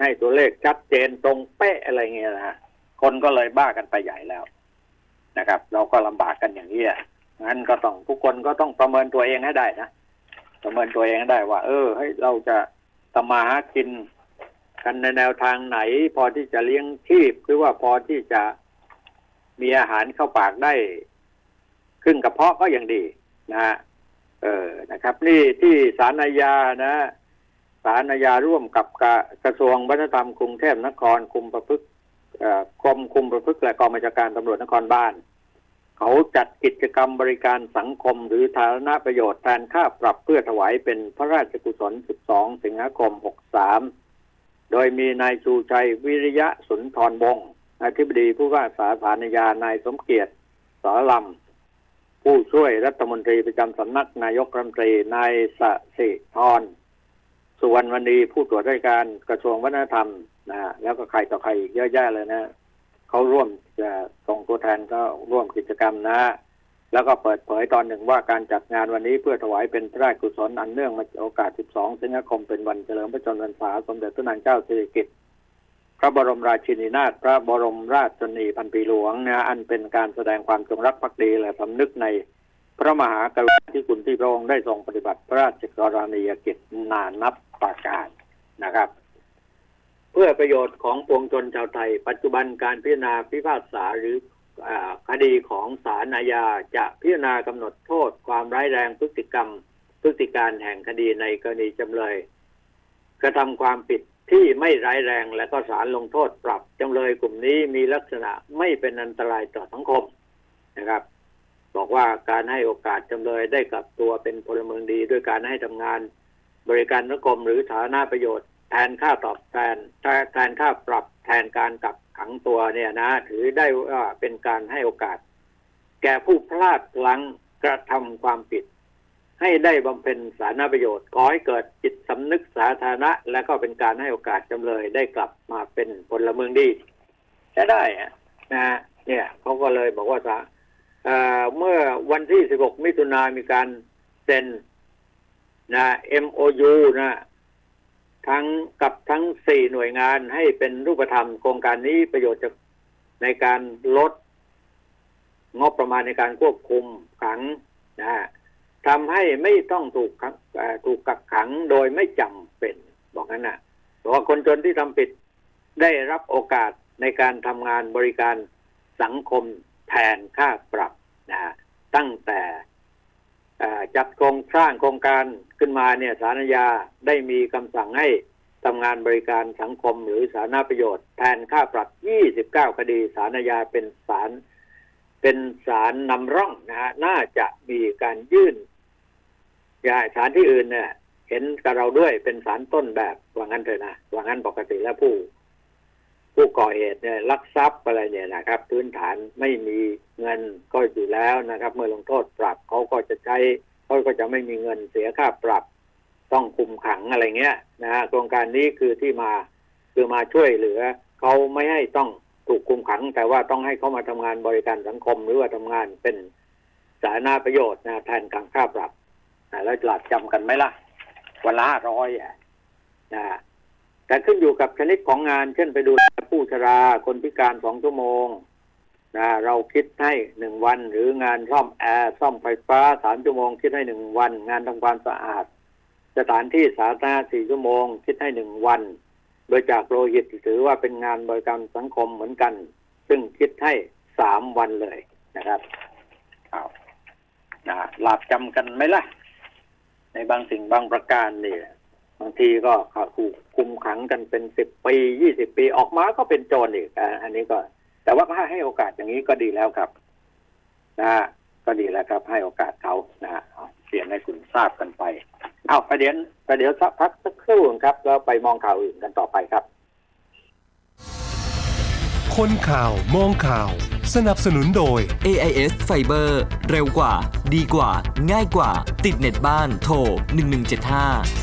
ให้ตัวเลขชัดเจนตรงเป๊ะอะไรเงี้ยนะฮะคนก็เลยบ้ากันไปใหญ่แล้วนะครับ เราก็ลำบากกันอย่างนี้ งั้นก็ต้องทุกคนก็ต้องประเมินตัวเองให้ได้นะประเมินตัวเองให้ได้ว่า เออให้เราจะทำมาหากินกันในแนวทางไหน พอที่จะเลี้ยงชีพหรือว่าพอที่จะมีอาหารเข้าปากได้ครึ่งกระเพาะก็ยังดีนะฮะเออนะครับ นี่ที่สารอาญานะสารอาญาร่วมกับกระทรวงวัฒนธรรมกรุงเทพนครคุมประพฤกกรมคุมประพฤกและกองบัญชาการตำรวจนครบาน เขาจัดกิจกรรมบริการสังคมหรือฐานะประโยชน์แทนค่าปรับเพื่อถวายเป็นพระราชกุศล 12 สิงหาคม 63 โดยมีนายชูชัยวิริยะสุนทรวงศ์อธิบดีผู้ว่าสาธารณยานายสมเกียรติสารลำผู้ช่วยรัฐมนตรีประจำสำนักนายกรัฐมนตรีนายสสิธรสุวรรณวณีผู้ตรวจราชการกระทรวงวัฒนธรรมนะฮะแล้วก็ใครต่อใครเยอะแยะเลยนะเขาร่วม จะส่งตัวแทนก็ร่วมกิจกรรมนะ แล้วก็เปิดเผยตอนหนึ่งว่าการจัดงานวันนี้เพื่อถวายเป็นพระราชกุศลอันเนื่องมาโอกาส 12 สิงหาคมเป็นวันเฉลิมพระชนมพรรษาสมเด็จพระนางเจ้าสิริกิติ์พระบรมราชินีนาถพระบรมราชชนีพันปีหลวงนะอันเป็นการแสดงความจงรักภักดีและสำนึกในพระมหากรุณาธิคุณที่พระองค์ได้ทรงปฏิบัติพระราชกรณียกิจนานนับประการนะครับ เพื่อประโยชน์ของปวงชนชาวไทย ปัจจุบันการพิจารณาพิพากษาหรือคดีของศาลอาญาจะพิจารณากำหนดโทษความร้ายแรงพฤติกรรม พฤติการแห่งคดีในกรณีจำเลย กระทำความผิดที่ไม่ร้ายแรงและก็ศาลลงโทษปรับจำเลยกลุ่มนี้มีลักษณะไม่เป็นอันตรายต่อสังคมนะครับ บอกว่าการให้โอกาสจำเลยได้กลับตัวเป็นพลเมืองดี ด้วยการให้ทำงาน บริการสังคมหรือฐานะประโยชน์ แทนค่าตอบแทนแทนค่าปรับแทนการกลับขังตัวเนี่ยนะ ถือได้ว่าเป็นการให้โอกาส แก่ผู้พลาดพลั้งกระทำความผิด ให้ได้บำเพ็ญสาธารณประโยชน์ก่อให้เกิดจิตสำนึกสาธารณะ และก็เป็นการให้โอกาสจำเลยได้กลับมาเป็นพลเมืองดีใช้ได้นะเนี่ยเขาก็เลยบอกว่าสาเเมื่อวันที่ 16 มิถุนายนมีการเซ็นนะ MOU นะ ทั้งกับทั้งสี่หน่วยงานให้เป็นรูปธรรมโครงการนี้ประโยชน์จะในการลด งบประมาณในการควบคุมขังนะฮะทำให้ไม่ต้องถูกขังเอ่อถูกกักขังโดยไม่จำเป็น บอกงั้นนะบอกว่าคนจนที่ทำผิดได้รับโอกาสในการทำงานบริการสังคมแทนค่าปรับนะฮะตั้งแต่ จัดโครงสร้างโครงการขึ้นมาเนี่ยสารยาได้มีคำสั่งให้ทำงานบริการสังคมหรือสาธารณประโยชน์ แทนค่าปรับ 29 คดีสารยาเป็นศาลเป็นศาลนำร่องนะฮะน่าจะมีการยื่นย่าศาลที่อื่นเนี่ยเห็นกับเราด้วยเป็นศาลต้นแบบว่างั้นเถอะนะว่างั้นปกติแล้วผู้ ผู้ก่อเหตุเนี่ยลักทรัพย์อะไรเนี่ยนะครับ พื้นฐานไม่มีเงินก็อยู่แล้วนะครับ เมื่อลงโทษปรับเขาก็จะใช้เขาก็จะไม่มีเงินเสียค่าปรับ ต้องคุมขังอะไรเงี้ยนะฮะโครงการนี้คือที่มาคือมาช่วยเหลือเขาไม่ให้ต้องถูกคุมขัง แต่ว่าต้องให้เขามาทำงานบริการสังคมหรือว่าทำงานเป็นสาธารณประโยชน์นะแทนการค่าปรับนะแล้วหลัดจำกันไหมล่ะวันละห้าร้อยอะนะ แต่ขึ้นอยู่กับชนิดของงาน เช่นไปดูแลผู้ชราคนพิการสองชั่วโมงนะเราคิดให้หนึ่งวัน หรืองานซ่อมแอร์ซ่อมไฟฟ้าสามชั่วโมง คิดให้หนึ่งวัน งานทำความสะอาด สถานที่สาธารณะสี่ชั่วโมง คิดให้หนึ่งวัน โดยจากโลหิตถือว่าเป็นงานบริการสังคมเหมือนกัน ซึ่งคิดให้สามวันเลยนะครับเอานะหลับจำกันไหมล่ะ ในบางสิ่งบางประการนี่ บางทีก็ถูกคุมขังกันเป็นสิบปียี่สิบปีออกมาก็เป็นโจรอีกอะอันนี้ก็ แต่ว่าก็ให้โอกาสอย่างนี้ก็ดีแล้วครับ นะฮะก็ดีแล้วครับ ให้โอกาสเขานะฮะเอาเปลี่ยนให้คุณทราบกันไป เอาประเดี๋ยวประเดี๋ยวสักพักสักครู่ครับ แล้วไปมองข่าวอื่นกันต่อไปครับ คนข่าวมองข่าว สนับสนุนโดย AIS Fiber เร็วกว่า ดีกว่า ง่ายกว่า ติดเน็ตบ้านโทร1175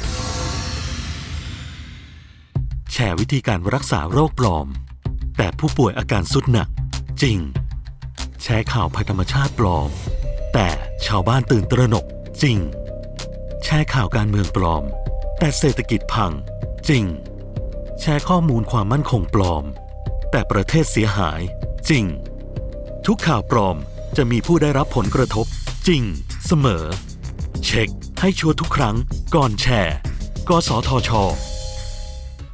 ร์วิธีการรักษาโรคปลอม แต่ผู้ป่วยอาการสุดหนัก จริง แชร์ข่าวภัยธรรมชาติปลอม แต่ชาวบ้านตื่นตระหนกจริง แชร์ข่าวการเมืองปลอม แต่เศรษฐกิจพัง จริง แชร์ข้อมูลความมั่นคงปลอม แต่ประเทศเสียหาย จริง ทุกข่าวปลอมจะมีผู้ได้รับผลกระทบ จริง เสมอ เช็คให้ชัวร์ทุกครั้งก่อนแชร์ กสทช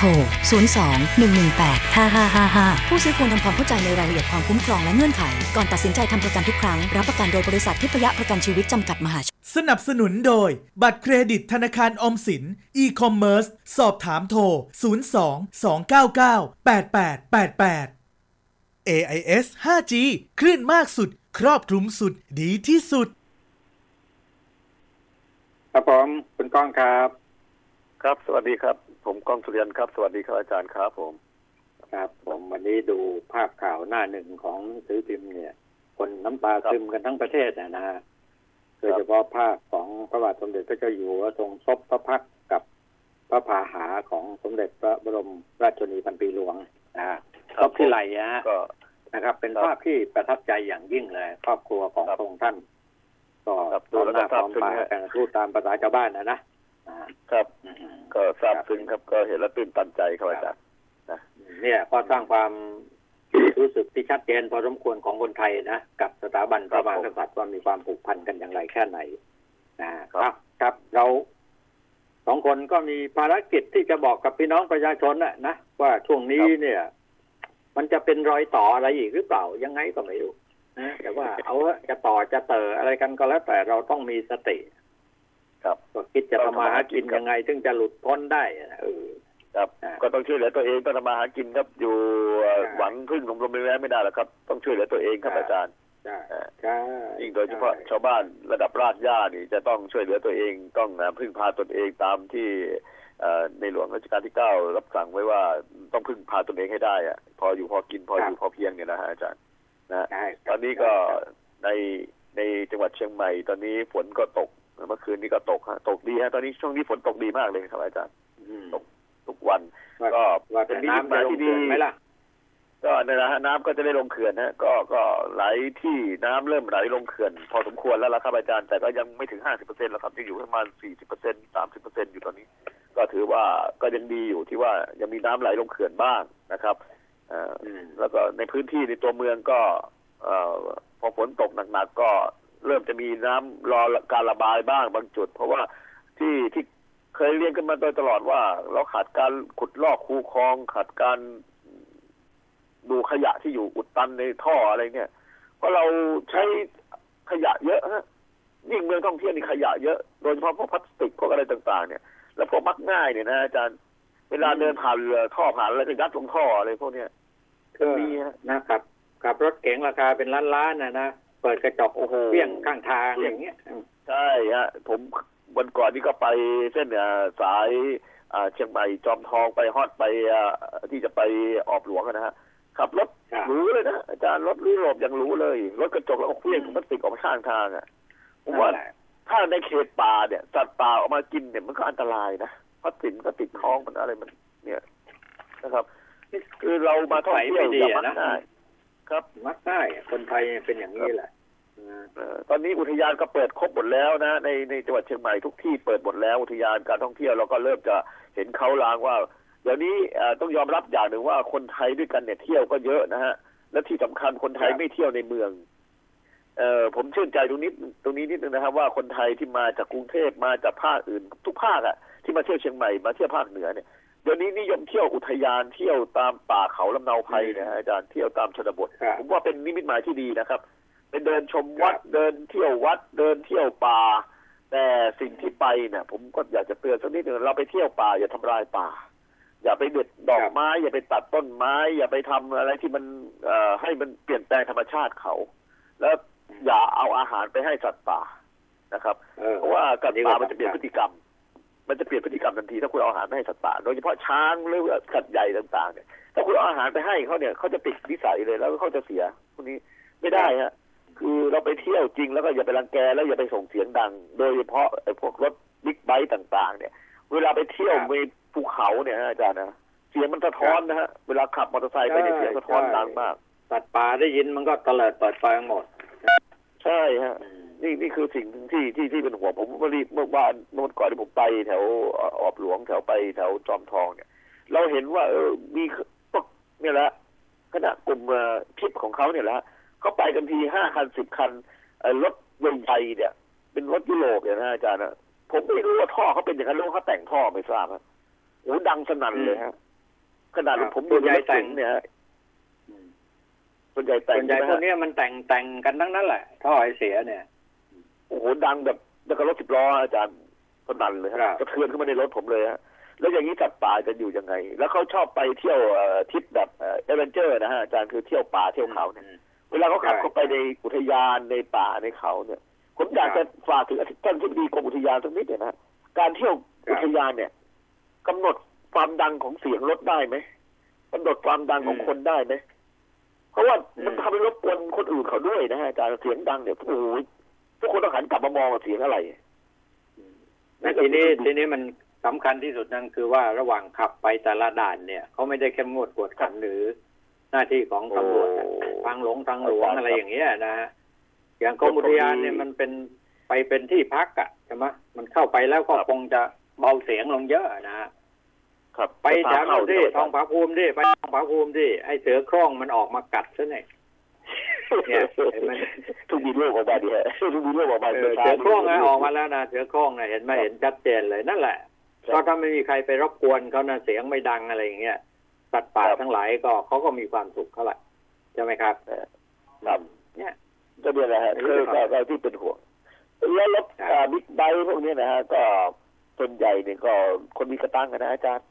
ทร 02 118 5555 ผู้ซื้อควรทำความเข้าใจในรายละเอียดความคุ้มครองและเงื่อนไข ก่อนตัดสินใจทำประกันทุกครั้ง รับประกันโดยบริษัททิพยประกันชีวิตจำกัดมหาชน สนับสนุนโดย บัตรเครดิตธนาคารออมสิน e-commerce สอบถามโทร 02 299 8888 AIS 5G คลื่นมากสุด ครอบคลุมสุด ดีที่สุด ครับผมคุณก้องครับ ครับ สวัสดีครับ ผมก้องสุริยันครับ สวัสดีครับอาจารย์ครับผม ครับ ผมวันนี้ดูภาพข่าวหน้าหนึ่งของหนังสือพิมพ์เนี่ย คนน้ำตาซึมกันทั้งประเทศนะนะฮะโดยเฉพาะภาพของพระบาทสมเด็จพระเจ้าอยู่หัวทรงซบพระพักตร์กับพระพาหาของสมเด็จพระบรมราชชนนีพันปีหลวงนะฮะคซรับบที่ไหลนะฮะก็นะครับ เป็นครับภาพที่ประทับใจอย่างยิ่งเลย ครอบครัวของครับพระองค์ท่านก็ครับพร้อมหน้าพดูร้อมแล้วก็ตาซาบซึ้งกันฮะพูดตามภาษาชาวบ้านนะนะอ่า ครับอืมก็ทราบซึ้งครับก็เห็นแล้วตื่นตันใจครับอาจารย์เนี่ยก็สร้างความรู้สึกที่ชัดเจนพอสมควรของคนไทยนะ กับสถาบันพระมหากษัตริย์ว่ามีความผูกพันกันอย่างไรแค่ไหนนะครับครับเราสองคนก็มีภารกิจที่จะบอกกับพี่น้องประชาชนนะนะว่าช่วงนี้เนี่ย มันจะเป็นรอยต่ออะไรอีกหรือเปล่ายังไงก็ไม่รู้นะแต่ว่าเอาเถอะจะต่อจะเตออะไรกันก็แล้วแต่เราต้องมีสติ ครับก็คิดจะทำมาหากินยังไงถึงจะหลุดพ้นได้นะเออครับอ่าก็ต้องช่วยเหลือตัวเองต้องทำมาหากินครับอยู่เอ่อใช่หวังพึ่งลมลมแรงไม่ได้หรอกครับ ต้องช่วยเหลือตัวเองครับใช่อาจารย์ใช่อ่าใช่ยิ่งโดยเฉพาะชาวบ้านระดับรากหญ้านี่จะต้องช่วยเหลือตัวเองต้องนะพึ่งพาตนเองตามที่เอ่อในหลวงรัชกาลที่เก้ารับสั่งไว้ว่าต้องพึ่งพาตนเองให้ได้อะพออยู่พอกินพออยู่พอเพียงเนี่ยนะฮะอาจารย์นะใช่ตอนนี้ก็ในในจังหวัดเชียงใหม่ ตอนนี้ฝนก็ตก เมื่อคืนนี้ก็ตกฮะตกดีฮะตอนนี้ช่วงนี้ฝนตกดีมากเลยครับอาจารย์อืมทุกวันว่าก็ว่าแต่เป็นนิมิตน้ำหมาจะยลงที่เขื่ดีอนไหมล่ะก็นั่นนะฮะน้ำก็จะได้ลงเขื่อนฮะก็ก็ไหลที่น้ำเริ่มไหลลงเขื่อน พอสมควรแล้วล่ะครับอาจารย์แต่ก็ยังไม่ถึงห้าสิบเปอร์เซ็นต์แล้วครับยังอยู่ประมาณสี่สิบเปอร์เซ็นต์สามสิบเปอร์เซ็นต์อยู่ตอนนี้ ก็ถือว่าก็ยังดีอยู่ที่ว่ายังมีน้ำไหลลงเขื่อนบ้างนะครับเอ่ออมแล้วก็ในพื้นที่ในตัวเมืองก็ เอ่อพอฝนตกหนักๆก็ เริ่มจะมีน้ำรอการระบายบ้างบางจุด เพราะว่าที่ที่เคยเรียนกันมาโดยตลอดว่า เราขาดการขุดลอกคูคลองขาดการดูขยะที่อยู่อุดตันในท่ออะไรเนี่ยเพราะเราใช้ขยะเยอะฮะยิ่งเมืองท่องเที่ยวนี่ขยะเยอะโดยเฉพาะพวกพลาสติกพวกอะไรต่าง ๆ เนี่ย แล้วพวกมักง่ายเนี่ยนะอาจารย์เวลาเดินผ่านเรือท่อผ่านอะไรก็ยัดลงท่ออะไรพวกเนี้ยก็มีนะครับขับรถเก๋งราคาเป็นล้านๆนะนะ เปิดกระจกโอ้โหเปี้ยงข้างทางอย่างเงี้ยใช่ฮะผมวันก่อนนี่ก็ไปเส้นเนี่ยสายอ่าเชียงใหม่จอมทองไปฮอดไปอ่าที่จะไปออบหลวงอะนะฮะขับรถครับหรูเลยนะอาจารย์รถยุโรปยังหรูเลยรถกระจกแล้วก็เครื่องพลาสติกออกมาข้างทางอะผมว่านั่นแหละถ้าในเขตป่าเนี่ยสัตว์ป่าออกมากินเนี่ยมันก็อันตรายนะเพราะสินก็ติดท้องมันอะไรมัน เนี่ยนะครับ คือเรามาท่องเที่ยวอย่ามักง่าย ครับมักง่ายคนไทยเป็นอย่างนี้แหละอตอนนี้อุทยานก็เปิดครบหมดแล้วนะ ในในจังหวัดเชียงใหม่ทุกที่เปิดหมดแล้วอุทยานการท่องเที่ยวเราก็เริ่มจะเห็นเขาลางว่าเดี๋ยวนี้ต้องยอมรับอย่างหนึ่งว่าคนไทยด้วยกันเนี่ยเที่ยวก็เยอะนะฮะและที่สำคัญคนไทยไม่เที่ยวในเมืองเออผมชื่นใจตรงนี้ตรงนี้นิดนึงนะครับว่าคนไทยที่มาจากกรุงเทพมาจากภาคอื่น ทุกภาคอะที่มาเที่ยวเชียงใหม่มาเที่ยวภาคเหนือเนี่ย เดี๋ยวนี้นิยมเที่ยวอุทยานเที่ยวตามป่าเขาลำเนาไพรนะฮะอาจารย์เที่ยวตามชนบท ครับผมว่าเป็นนิมิตหมายที่ดีนะครับเป็นเดินชมวัดเดินเที่ยววัดเดินเที่ยวป่า แต่สิ่งที่ไปเนี่ยผมก็อยากจะเตือนสักนิดหนึ่งเราไปเที่ยวป่าอย่าทำลายป่า อย่าไปเด็ดดอกไม้ อย่าไปตัดต้นไม้ อย่าไปทำอะไรที่มันเอ่อให้มันเปลี่ยนแปลงธรรมชาติเขา แล้วอย่าเอาอาหารไปให้สัตว์ป่านะครับ เออเพราะว่าสัตว์ป่ามันจะเปลี่ยนครับพฤติกรรม มันจะเปลี่ยนพฤติกรรมทันทีถ้าคุณเอาอาหารไปให้สัตว์ป่าโดยเฉพาะช้างหรือว่าสัตว์ใหญ่ต่างๆเนี่ยถ้าคุณเอาอาหารไปให้เขาเนี่ยเขาจะติดนิสัยเลยแล้วเขาจะเสียพวกนี้ไม่ได้ฮะคือเราไปเที่ยวจริงแล้วก็อย่าไปรังแกแล้วอย่าไปส่งเสียงดัง โดยเฉพาะไอ้พวกรถบิ๊กไบค์ต่างๆ เนี่ย เวลาไปเที่ยวครับในภูเขาเนี่ยฮะอาจารย์นะเสียงมันสะท้อนนะฮะเวลาขับมอเตอร์ไซค์ไปเนี่ยใช่เสียงสะท้อนใช่ดังมากสัตว์ป่าได้ยินมันก็เตลิดเปิดไฟหมด ใช่ฮะ นี่นี่คือสิ่งที่ที่ที่เป็นห่วงผมเมื่อรีเมื่อวานเมื่อวันก่อนที่ผมไปแถวเอ่อออบหลวงแถวไปแถวจอมทองเนี่ย เราเห็นว่า เออมีพวกเนี่ยแหละคณะกลุ่มเอ่อทริปของเขาเนี่ยแหละเขาไปกันทีห้าคันสิบคันเอ่อรถใหญ่ๆเนี่ย เป็นรถยุโรปเนี่ยนะอาจารย์นะผมไม่รู้ว่าท่อเขาเป็นอย่างนั้นหรือว่าเขาแต่งท่อไม่ทราบฮะโอ้ดังสนั่นเลยฮะขนาดครับผมอยู่ส่วนใหญ่รถเก๋งเนี่ยฮะส่วนใหญ่แต่ส่งวนใหญ่ช่ไมพวฮะกเนี้ยมันแต่งแต่งกันทั้งนั้นแหละท่อไอเสียเนี่ย โอ้โหดังแบบแล้วก็รถสิบล้ออาจารย์สนั่นเลยครับฮะกระเทือนขึ้นมาในรถผมเลยฮะแล้วอย่างนี้สัตว์ป่าจะอยู่ยังไง แล้วเขาชอบไปเที่ยวเอ่อทริปแบบเอเวนเจอร์นะฮะอาจารย์คือเที่ยวป่าเที่ยวเขาเนี่ยอืมเวลาเขาขับใช่เข้าไปในอุทยานในป่าในเขาเนี่ย ผมอยากจะฝากครัจะบถึงท่านที่ดีกรมอุทยานสักนิดเนี่ยนะการเที่ยวครับอุทยานเนี่ยกำหนดความดังของเสียงรถได้ไหมกำหนดความดังของคนได้ไหมเพราะว่ามันทำให้รบกวนคนอื่นเขาด้วยนะฮะอาจารย์เสียงดังเนี่ยโอ้โห ทุกคนต้องหันกลับมามองว่าเสียงอะไรและทีนี้ทีนี้มันสำคัญที่สุดนั่นคือว่าระหว่างขับไปแต่ละด่านเนี่ยเขาไม่ได้เข้มงวดกวดขันหรือหน้าที่ของตำรวจอะโอ้ทางหลวงทางหลวงครับอะไรอย่างเงี้ยนะฮะอย่างกรมอุทยานเนี่ยมันเป็นไปเป็นที่พักอะใช่ไหมมันเข้าไปแล้วก็คงจะเบาเสียงลงเยอะนะฮะครับไปแถวนั้นดิเข้าทองผาภูมิดิไปทองผาภูมิดิไอ้เสือโคร่งมันออกมากัดซะหน่อย เนี่ยเห็นไหมทุกมีโลกออกมาดิฮะทุกมีโลกออกมาเออเสือโคร่งไงออกมาแล้วนะเสือโคร่งนะเห็นไหมเห็นชัดเจนเลยนั่นแหละก็ถ้าไม่มีใครไปรบกวนเขานะเสียงไม่ดังอะไรอย่างเงี้ยสัตว์ป่าทั้งหลายก็เขาก็มีความสุขเท่าไหร่ใช่ไหมครับครับเนี่ยก็เนี่ยนะฮะคือก็ก็ที่เป็นห่วงแล้วรถอ่าบิ๊กไบค์พวกเนี้ยนะฮะก็ส่วนใหญ่เนี่ยก็คนมีกระตังกันนะอาจารย์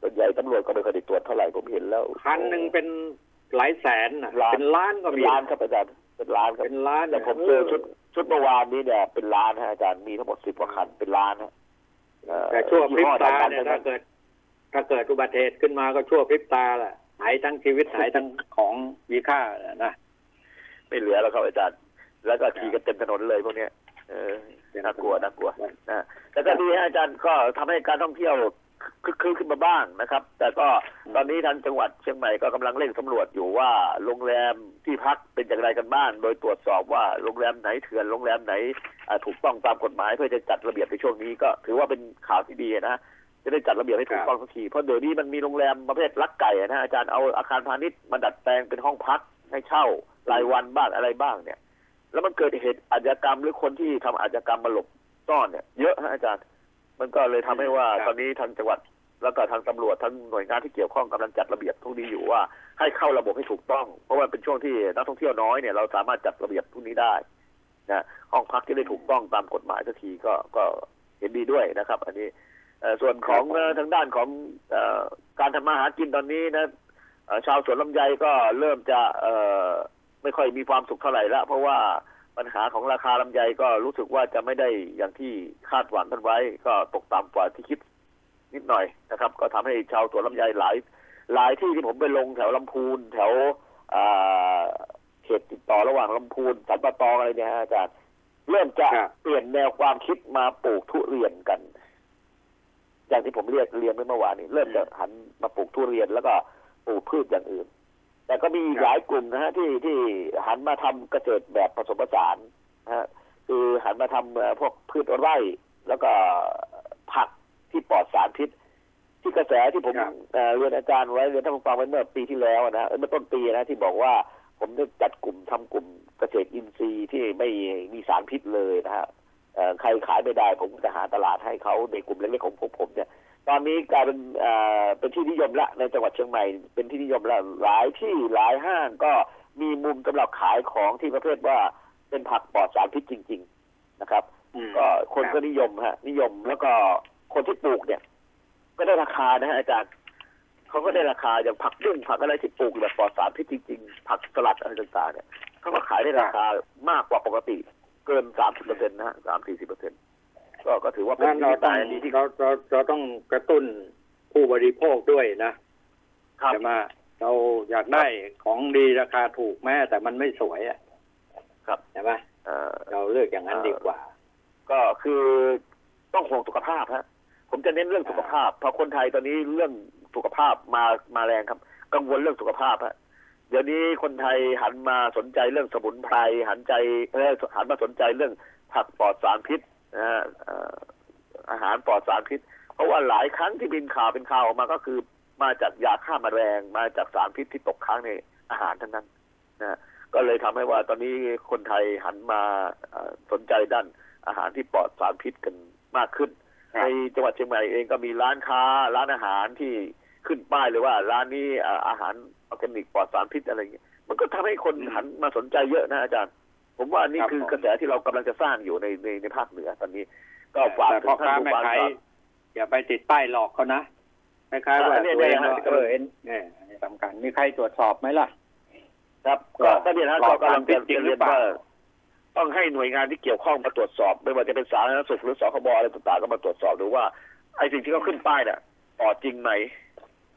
ส่วนใหญ่ตำรวจก็ไม่ค่อยได้ตรวจเท่าไหร่ผมเห็นแล้วคันหนึ่งเป็น หลายแสนนะล้าน เป็นล้านก็เป็นมีล้านครับอาจารย์เป็นล้านครับเป็นล้านแต่ผมเจอชุดชุดเมื่อวานนี้เนี่ยเป็นล้านฮะอาจารย์มีทั้งหมดสิบกว่าคันเป็นล้านฮะเอ่อแต่ชั่วพริบตายี่ห้อเนี่ยดัถ้างเกิด ถ้าเกิดอุบัติเหตุขึ้นมาก็ชั่วพริบตาแหละหายทั้งชีวิตหายทั้งของมีค่านะๆไม่เหลือแล้วครับอาจารย์ แล้วก็ขี่กันเต็มถนนเลยพวกเนี้ยเออน่ากลัวน่ากลัวนะแต่ก็ดีฮะอาจารย์ก็ทำให้การท่องเที่ยว คึกคืนขึ้นมาบ้างนะครับ แต่ก็ตอนนี้ทางจังหวัดเชียงใหม่ก็กำลังเร่งสำรวจอยู่ว่าโรงแรมที่พักเป็นอย่างไรกันบ้าง โดยตรวจสอบว่าโรงแรมไหนเถื่อนโรงแรมไหนอ่าถูกต้องตามกฎหมายเพื่อจะจัดระเบียบในช่วงนี้ก็ถือว่าเป็นข่าวที่ดีนะจะได้จัดระเบียบให้ถูกต้องสักทีเพราะเดี๋ยวนี้มันมีโรงแรมประเภทลักไก่อะนะอาจารย์เอาอาคารพาณิชย์มาดัดแปลงเป็นห้องพักให้เช่ารายวันบ้างอะไรบ้างเนี่ย แล้วมันเกิดเหตุอาชญากรรมหรือคนที่ทำอาชญากรรมมาหลบซ่อนเนี่ยเยอะฮะอาจารย์ มันก็เลยทำให้ว่าครับตอนนี้ทางจังหวัดแล้วก็ทางตำรวจทั้งหน่วยงานที่เกี่ยวข้องกำลังจัดระเบียบพวกนี้อยู่ว่า ให้เข้าระบบให้ถูกต้อง เพราะว่าเป็นช่วงที่นักท่องเที่ยวน้อยเนี่ยเราสามารถจัดระเบียบพวกนี้ได้นะห้องพักที่ได้ถูกต้องตามกฎหมายสักทีก็ก็เห็นดีด้วยนะครับ อันนี้เอ่อส่วนของเอ่อทางด้านของเอ่อการทำมาหากินตอนนี้นะเอ่อชาวสวนลำไยก็เริ่มจะเอ่อไม่ค่อยมีความสุขเท่าไหร่ละเพราะว่า ปัญหาของราคาลำไยก็รู้สึกว่าจะไม่ได้อย่างที่คาดหวังกันไว้ ก็ตกต่ำกว่าที่คิดนิดหน่อยนะครับ ก็ทำให้ชาวสวนลำไยหลาย หลายที่ที่ผมไปลงแถวลำพูน แถวเขตติดต่อระหว่างลำพูนสันปะตองอะไรเนี่ยฮะอาจารย์เริ่มจะเปลี่ยนแนวความคิดมาปลูกทุเรียนกัน อย่างที่ผมเรียกเรียนไปเมื่อวานนี้เริ่มจะหันมาปลูกทุเรียนแล้วก็ปลูกพืชอย่างอื่น แต่ก็มีอีกหลายกลุ่มนะฮะที่ที่หันมาทำเกษตรแบบผสมผสานนะฮะคือหันมาทำเอ่อพวกพืชไร่แล้วก็ผักที่ปลอดสารพิษ ที่กระแสที่ผมครับเอ่อเรียนอาจารย์ไว้เรียนท่านผู้ฟังไว้เมื่อปีที่แล้วนะเอ้ยเมื่อต้นปีนะที่บอกว่าผมได้จัดกลุ่มทำกลุ่มเกษตรอินทรีย์ที่ไม่มีสารพิษเลยนะฮะเอ่อใครขายไม่ได้ผมจะหาตลาดให้เขาในกลุ่มเล็กๆของพวกผมเนี่ย ตอนนี้กลายเป็นเอ่อเป็นที่นิยมละในจังหวัดเชียงใหม่ เป็นที่นิยมละหลายที่หลายห้างก็มีมุมสำหรับขายของที่ประเภทว่าเป็นผักปลอดสารพิษจริง ๆนะครับอืมก็คนรับก็นิยมฮะ นิยมแล้วก็คนที่ปลูกเนี่ย ก็ได้ราคานะฮะอาจารย์เขาก็ได้ราคาอย่างผักบุ้งผักอะไรที่ปลูกแบบปลอดสารพิษจริงๆผักสลัดอะไรต่างๆเนี่ยเขาก็ขายได้ราคามากกว่าปกติ เกินสามสิบเปอร์เซ็นต์นะฮะสามสี่สิบเปอร์เซ็นต์ ก็ก็ถือว่าเป็นงั้นเราที่ต้องตายดีที่เราเราเราต้องกระตุ้นผู้บริโภคด้วยนะครับจะมาเราอยากได้ของดีราคาถูกแม้แต่มันไม่สวยอะครับใช่ไหมเอ่อเราเลือกอย่างนั้นดีกว่า ก็คือต้องห่วงสุขภาพฮะผมจะเน้นเรื่องสุขภาพเพราะคนไทยตอนนี้เรื่องสุขภาพมามาแรงครับ กังวลเรื่องสุขภาพฮะเดี๋ยวนี้คนไทยหันมาสนใจเรื่องสมุนไพรหันใจเออหันมาสนใจเรื่องผักปลอดสารพิษ นะฮะเอ่ออาหารปลอดสารพิษ เพราะว่าหลายครั้งที่บินข่าวเป็นข่าวออกมาก็คือ มาจากยาฆ่าแมลงมาจากสารพิษที่ตกค้างในอาหารทั้งนั้นนะฮะก็เลยทำให้ว่าตอนนี้คนไทยหันมาเอ่อสนใจด้านอาหารที่ปลอดสารพิษกันมากขึ้นครับในจังหวัดเชียงใหม่เองก็มีร้านค้าร้านอาหารที่ขึ้นป้ายเลยว่า ร้านนี้อ่าอาหารออร์แกนิกปลอดสารพิษอะไรอย่างเงี้ยมันก็ทำให้คนหันมาสนใจเยอะนะอาจารย์ ผมว่านี่ครับคือผมกระแสที่เรากำลังจะสร้างอยู่ในในในภาคเหนือตอนนี้ ก็ฝากแต่ถึพ่องท่าค้านผู้แม่ฟังขายครับอย่าไปติดป้ายหลอกเขานะคล้ายๆว่าอ่าเนี่ยตัวเองเนี่ยว่าฮะเออเอ็นเนี่ยสำคัญมีใครตรวจสอบไหมล่ะ ครับก็ก็เนี่ยนะปลก็อดกำลังสารพิจะษจริงหรืเรียอนเปล่าว่าต้องให้หน่วยงานที่เกี่ยวข้องมาตรวจสอบ ไม่ว่าจะเป็นสาธารณสุขหรือสคบอะไรต่างๆก็มาตรวจสอบดูว่าไอ้สิ่งที่เขาขึ้นป้ายเนี่ยปลอดจริงไหม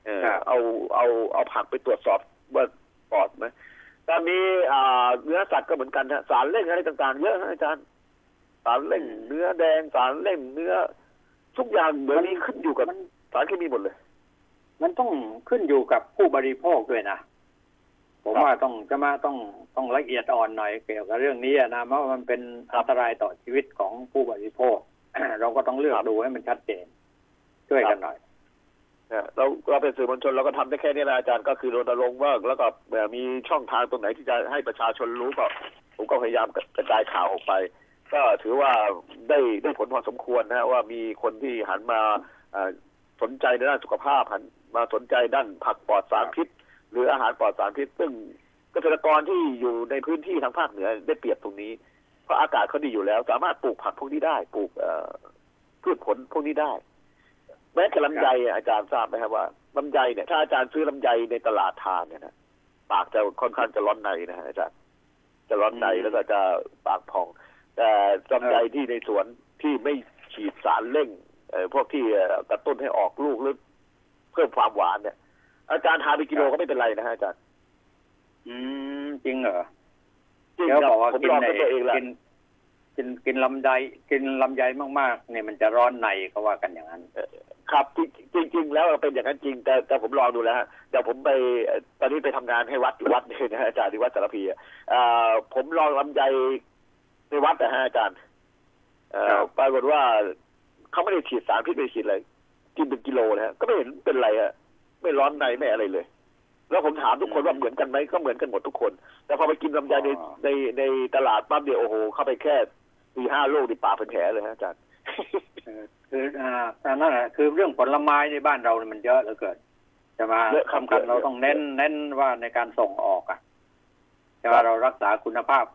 เออครับเอาเอาเอาผักไปตรวจสอบว่าปลอดไหม ตอนนี้อ่าเนื้อสัตว์ก็เหมือนกันฮะสารเล่งอะไรต่างๆ เยอะฮะอาจารย์สารเล่งเนื้อแดงสารเล่งเนื้อ ทุกอย่างเหมือนนี้ขึ้นอยู่กับมันสารเคมีหมดเลย มันต้องขึ้นอยู่กับผู้บริโภคด้วยนะผมครับว่าต้องจะมาต้องต้องละเอียดอ่อนหน่อยเกี่ยวกับเรื่องนี้อะนะเพราะว่ามันเป็นครับอันตรายต่อชีวิตของผู้บริโภค เราก็ต้องเลือกดูให้มันชัดเจนช่วยกันหน่อย เราเราเป็นสื่อมวลชนเราก็ทำได้แค่นี้นะอาจารย์ก็คือรณรงค์ว่าแล้วก็มีช่องทางตรงไหนที่จะให้ประชาชนรู้ก็ผมก็พยายามกระจายข่าวออกไป ก็ถือว่าได้ได้ผลพอสมควรนะว่ามีคนที่หันมาสนใจในด้านสุขภาพหันมาสนใจด้านผักปลอดสารพิษ หรืออาหารปลอดสารพิษ ซึ่งเกษตรกรที่อยู่ในพื้นที่ทางภาคเหนือได้เปรียบตรงนี้ เพราะอากาศเขาดีอยู่แล้ว สามารถปลูกผักพวกนี้ได้ ปลูกพืชผลพวกนี้ได้ แม้แต่ลำไยอะอาจารย์ทราบไหมครับว่าลำไยเนี่ยถ้าอาจารย์ซื้อลำไยในตลาดทานเนี่ยนะปากจะค่อนข้างจะร้อนในนะฮะอาจารย์จะร้อนในอืมแล้วก็จะปากพอง แต่ลำไยที่ในสวนที่ไม่ฉีดสารเร่งเอ่อพวกที่เอ่อกระตุ้นให้ออกลูกหรือเพิ่มความหวานเนี่ย อาจารย์ทานไปกิโลก็ไม่เป็นไรนะฮะอาจารย์อืมจริงเหรอจริงเดี๋ยวครับบอกว่าผมกินลองในด้วยตัวเองแล้วกินกินกินลำไยกินลำไยมากๆเนี่ยมันจะร้อนในเขาว่ากันอย่างนั้น ครับจริงจริงๆแล้วเป็นอย่างนั้นจริง แต่แต่ผมลองดูแล้วฮะเดี๋ยวผมไปเอ่อตอนนี้ไปทำงานให้วัดวัดหนึงนะฮะอาจารย์ที่วัดสารพีอะเอ่อผมลองลำไยในวัดนะฮะอาจารย์เอ่อครับปรากฏว่าเขาไม่ได้ฉีดสารพิษไม่ได้ฉีดอะไรกินเป็นกิโลนะฮะก็ไม่เห็นเป็นไรฮะไม่ร้อนในไม่อะไรเลย แล้วผมถามทุกคนว่าเหมือนกันไหมก็เหมือนกันหมดทุกคน แต่พอไปกินลำไยในในในตลาดปั๊บเดียวโอ้โหเข้าไปแค่สี่ห้าลูกดิปากเป็นแผลเลยฮะอาจารย์เออ คืออ่าอันนั่นแหละคือเรื่องผลไม้ในบ้านเราเนี่ยมันเยอะเหลือเกินจะมาเยอะครับสำคัญเยอะเราต้องเน้นเยอะเน้นว่าในการส่งออกอะจะครัว่าบเรารักษาคุณภาพ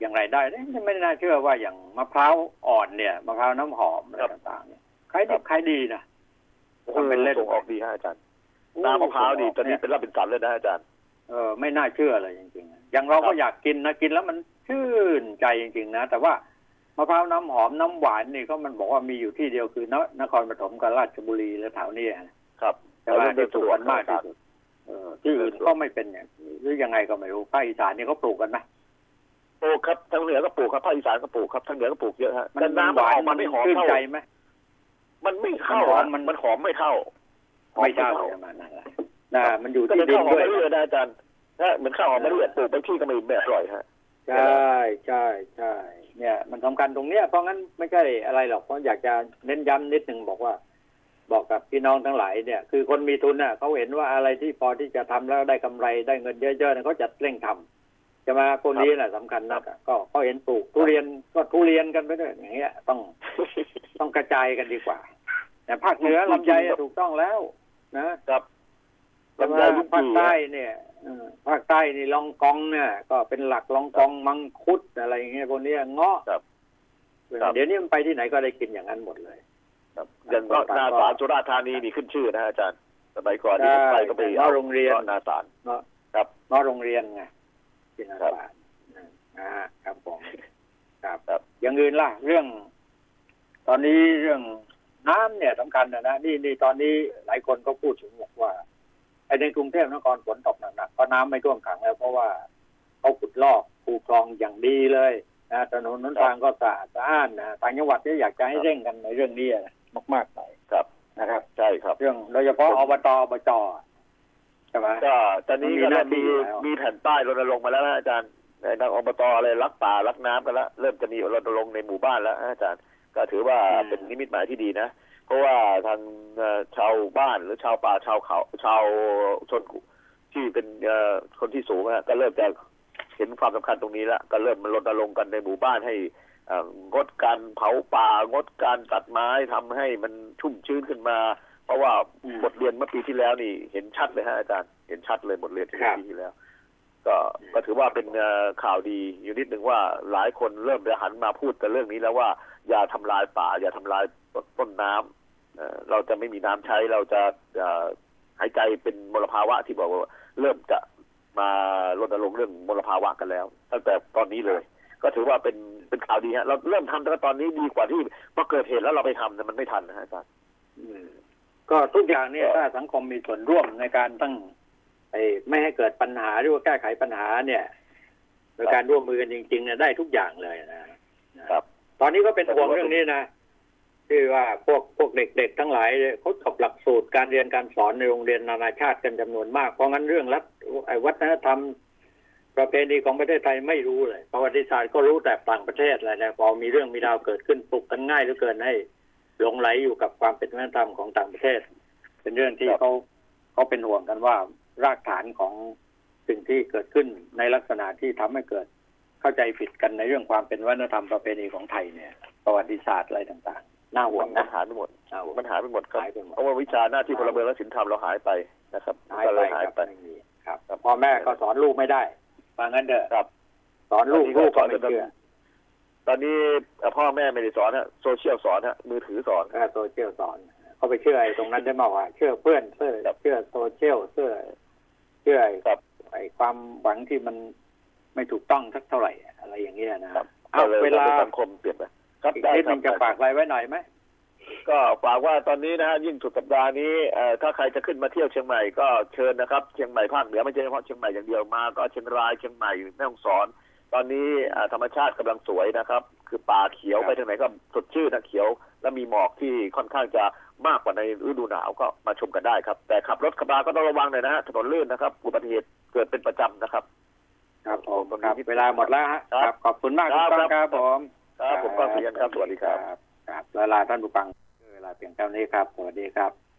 อย่างไรได้เอ๊ะไม่น่าเชื่อว่าอย่างมะพร้าวอ่อนเนี่ยมะพร้าวน้ำหอมอะไรต่างๆเนี่ยขายดิบขายดีนะทำเป็นเล่นส่งออกดีฮะอาจารย์น้ำมะพร้าวนี่ตอนนี้เป็นรับเป็นสันเลยนะอาจารย์เออไม่น่าเชื่อเลยจริงๆอย่างเราครัก็บอยากกินนะกินแล้วมันชื่นใจจริงๆนะแต่ว่า มะพร้าวน้ำหอมน้ำหวานนี่ก็มันบอกว่ามีอยู่ที่เดียวคือนนครปฐมกับราชบุรีและแถวนี้นะครับแต่ว่าเรื่ที่องปลูกกันมากคที่รับสุดเออที่อื่นก็ไม่เป็นอย่างนี้หรือยังไงก็ไม่รู้ภาคอีสานนี่เขาปลูกกันไหมปลูกครับทางเหนือก็ปลูกครับภาคอีสานก็ปลูกครับทางเหนือก็ปลูกเยอะฮะมัแต่น้ำมันออกมาไม่หอมชื่นเท่าใจไหมมันไม่เข้ามันหอมอะมันมันหอมไม่เท่าหอไม่ใช่เท่าใช่ไหมนั่นแหละนะมันอยู่ก็ที่เป็นดิข้านวหอมด้วยมะเดื่อนะอาจารย์นะเหมือนข้าวหอมมะเดื่อปลูกบางที่ก็ไม่ไม่อร่อยฮะใช่ใช่ใช่ เนี่ย มันสำคัญตรงเนี้ยเพราะงั้นไม่ใช่อะไรหรอกเพราะอยากจะเน้นย้ำนิดหนึ่งบอกว่า บอกกับพี่น้องทั้งหลายเนี่ย คือคนมีทุนน่ะเขาเห็นว่าอะไรที่พอที่จะทำแล้วได้กำไรได้เงินเยอะๆเนี่ยเขาจะเร่งทำจะมาพวกนี้แหละสำคัญนักอะก็เขาเห็นปลูกทุเรียนก็ทุเรียนกันไปด้วยอย่างเงี้ย ต้องต้องกระจายกันดีกว่า แต่ภาคเหนือลำไยอะถูกต้องแล้วนะครับ แต่ลำว่าไยลิ้นภาคจี่ใต้เนี่ยเออภาคใต้นี่ลองกองเนี่ยก็เป็นหลักลองกองมังคุดอะไรอย่างเงี้ยพวกเนี้ยเงาะครับครับเดี๋ยวนี้มันไปที่ไหนก็ได้กินอย่างนั้นหมดเลยครับอย่างเงาะนาสารสุราษฎร์ธานีนี่ขึ้นชื่อนะฮะอาจารย์สมัยก่อนที่ใช่ผมไปก็ไปเงาะโรงเรียนงาะนาสารเนาะครับเงาะโรงเรียนไงกินอาครับหารนะฮะครับผมครับครับอย่างอื่นล่ะ เรื่อง ตอนนี้เรื่องน้ำเนี่ยสำคัญนะนะนี่นี่ตอนนี้หลายคนก็พูดถึงบอกว่าไอ้ ในกรุงเทพนครฝนตกหนักๆเพราะน้ำไม่ท่วมขังแล้ว เพราะว่าเขาขุดลอกคูคลองอย่างดีเลยนะถนนหนทางก็สะอาดสะอ้านนะต่างจังหวัดเนี่ยอยากจะให้เร่งกันในเรื่องนี้นะมากๆหน่อยครับนะครับ ใช่ครับ เรื่องโดยเฉพาะอบตอบจใช่ไหมก็ตอนนี้ก็มันมีหเริ่น้ามที่มีแล้วมีแผ่นป้ายรณรงค์มาแล้วนะอาจารย์ในทางอบตอะไรรักป่ารักน้ำกันแล้วเริ่มจะมีรณรงค์ในหมู่บ้านแล้วนะอาจารย์ ก็ถือว่าเป็นนิมิตหมายที่ดีนะ เพราะว่าทางเอ่อชาวบ้านหรือชาวป่าชาวเขาชาวชนที่เป็นเอ่อคนที่สูงอะก็เริ่มจะเห็นความสำคัญตรงนี้แล้วก็เริ่มมารณรงค์กันในหมู่บ้านให้เอ่องดการเผาป่างดการตัดไม้ทำให้มันชุ่มชื้นขึ้นมา เพราะว่าบทเรียนเมื่อปีที่แล้วนี่ เห็นชัดเลยฮะอาจารย์ เห็นชัดเลยบทเรียนที่ครับปีที่แล้ว ก็ก็ถือว่าเป็นเอ่อข่าวดีอยู่นิดหนึ่งว่าหลายคนเริ่มจะหันมาพูดกันเรื่องนี้แล้วว่าอย่าทำลายป่า อย่าทำลายต้นน้ำ เอ่อเราจะไม่มีน้ำใช้เราจะเอ่อหายใจเป็นมลภาวะที่บอกว่าเริ่มจะมารณรงค์เรื่องมลภาวะกันแล้ว ตั้งแต่ตอนนี้เลย ก็ถือว่าเป็นเป็นข่าวดีฮะ เราเริ่มทำตั้งแต่ตอนนี้ดีกว่าที่พอเกิดเหตุแล้วเราไปทำแต่มันไม่ทันนะฮะอาจารย์อืมก็ทุกอย่างเนี่ยถ้าสังคมมีส่วนร่วมในการตั้งไอ้ไม่ให้เกิดปัญหาหรือว่าแก้ไขปัญหาเนี่ยโดยการร่วมมือกันจริงๆเนี่ยได้ทุกอย่างเลยนะครับ ตอนนี้ก็เป็นห่วงเรื่องนี้นะ ที่ว่าพวกพวกเด็กๆทั้งหลายเขาจบหลักสูตรการเรียนการสอนในโรงเรียนนานาชาติกันจำนวนมาก เพราะงั้นเรื่องรัฐวัฒนธรรม ประเพณีของประเทศไทยไม่รู้เลยประวัติศาสตร์ก็รู้แต่ต่างประเทศอะไรนะพอมีเรื่องมีราวเกิดขึ้นปลุกกันง่ายเหลือเกินให้หลงไหลอยู่กับความเป็นวัฒนธรรมของต่างประเทศ เป็นเรื่องที่เขาเขาเป็นห่วงกันว่ารากฐานของสิ่งที่เกิดขึ้นในลักษณะที่ทำให้เกิดเข้าใจผิดกันในเรื่องความเป็นวัฒนธรรมประเพณีของไทยเนี่ย ประวัติศาสตร์อะไรต่าง น่าห่วมังนนะหายไปหมดน่าห่วงมันหายไปหมดครับหายไปหมด เพราะว่าวิชาหน้าที่พลเมืองและศิลธรรมเราหายไปนะครับหายก็ไปเลยหายครับไปไม่มีครับแต่พ่อแม่ก็สอนลูกไม่ได้ฟังงั้นเด้อครับ สอนลูกตอนนี้ก็ลูกก็สอนไม่กันเชื่อตอนนี้เอ่อพ่อแม่ไม่ได้สอนฮะโซเชียลสอนฮะมือถือสอน ก็โซเชียลสอนเขาไปเชื่อไอ้ตรงนั้นได้มากกว่าเชื่อเพื่อนเชื่อครับเชื่อโซเชียลเชื่อเชื่อไอ้ครับไอ้ความหวังที่มันไม่ถูกต้องสักเท่าไหร่ อะไรอย่างเงี้ยนะครับเอาก็เลยเวลา ทำให้สังคมเปลี่ยนไป ครับอีกได้นิดครันึบงจะฝากอะไรไว้หน่อยไหมก็ฝากว่าตอนนี้นะฮะยิ่งสุดสัปดาห์นี้เอ่อถ้าใครจะขึ้นมาเที่ยวเชียงใหม่ก็เชิญนะครับเชียงใหม่ภาคเหนือไม่ใช่เฉพาะเชียงใหม่อย่างเดียวมา ก็เชียงรายเชียงใหม่แม่ฮ่องสอน ตอนนี้เอ่อธรรมชาติกำลังสวยนะครับ คือป่าเขียวครับ ไปทางไหนก็สดชื่นนะเขียว และมีหมอกที่ค่อนข้างจะมากกว่าในฤดูหนาวก็มาชมกันได้ครับ แต่ขับรถขับราก็ต้องระวังหน่อยนะฮะถนนลื่นนะครับอุบัติเหตุเกิดเป็นประจำนะครับ ครับผมตรงนี้ครับที่เวลาหมดแล้วฮะครับขอบคุณมากครัคุณบก้องครับผม ครับผมก็เรียนครับ สวัสดีครับ ครับแล้วลาท่านผู้ฟังเวลาเพียงเท่านี้ครับ สวัสดีครับ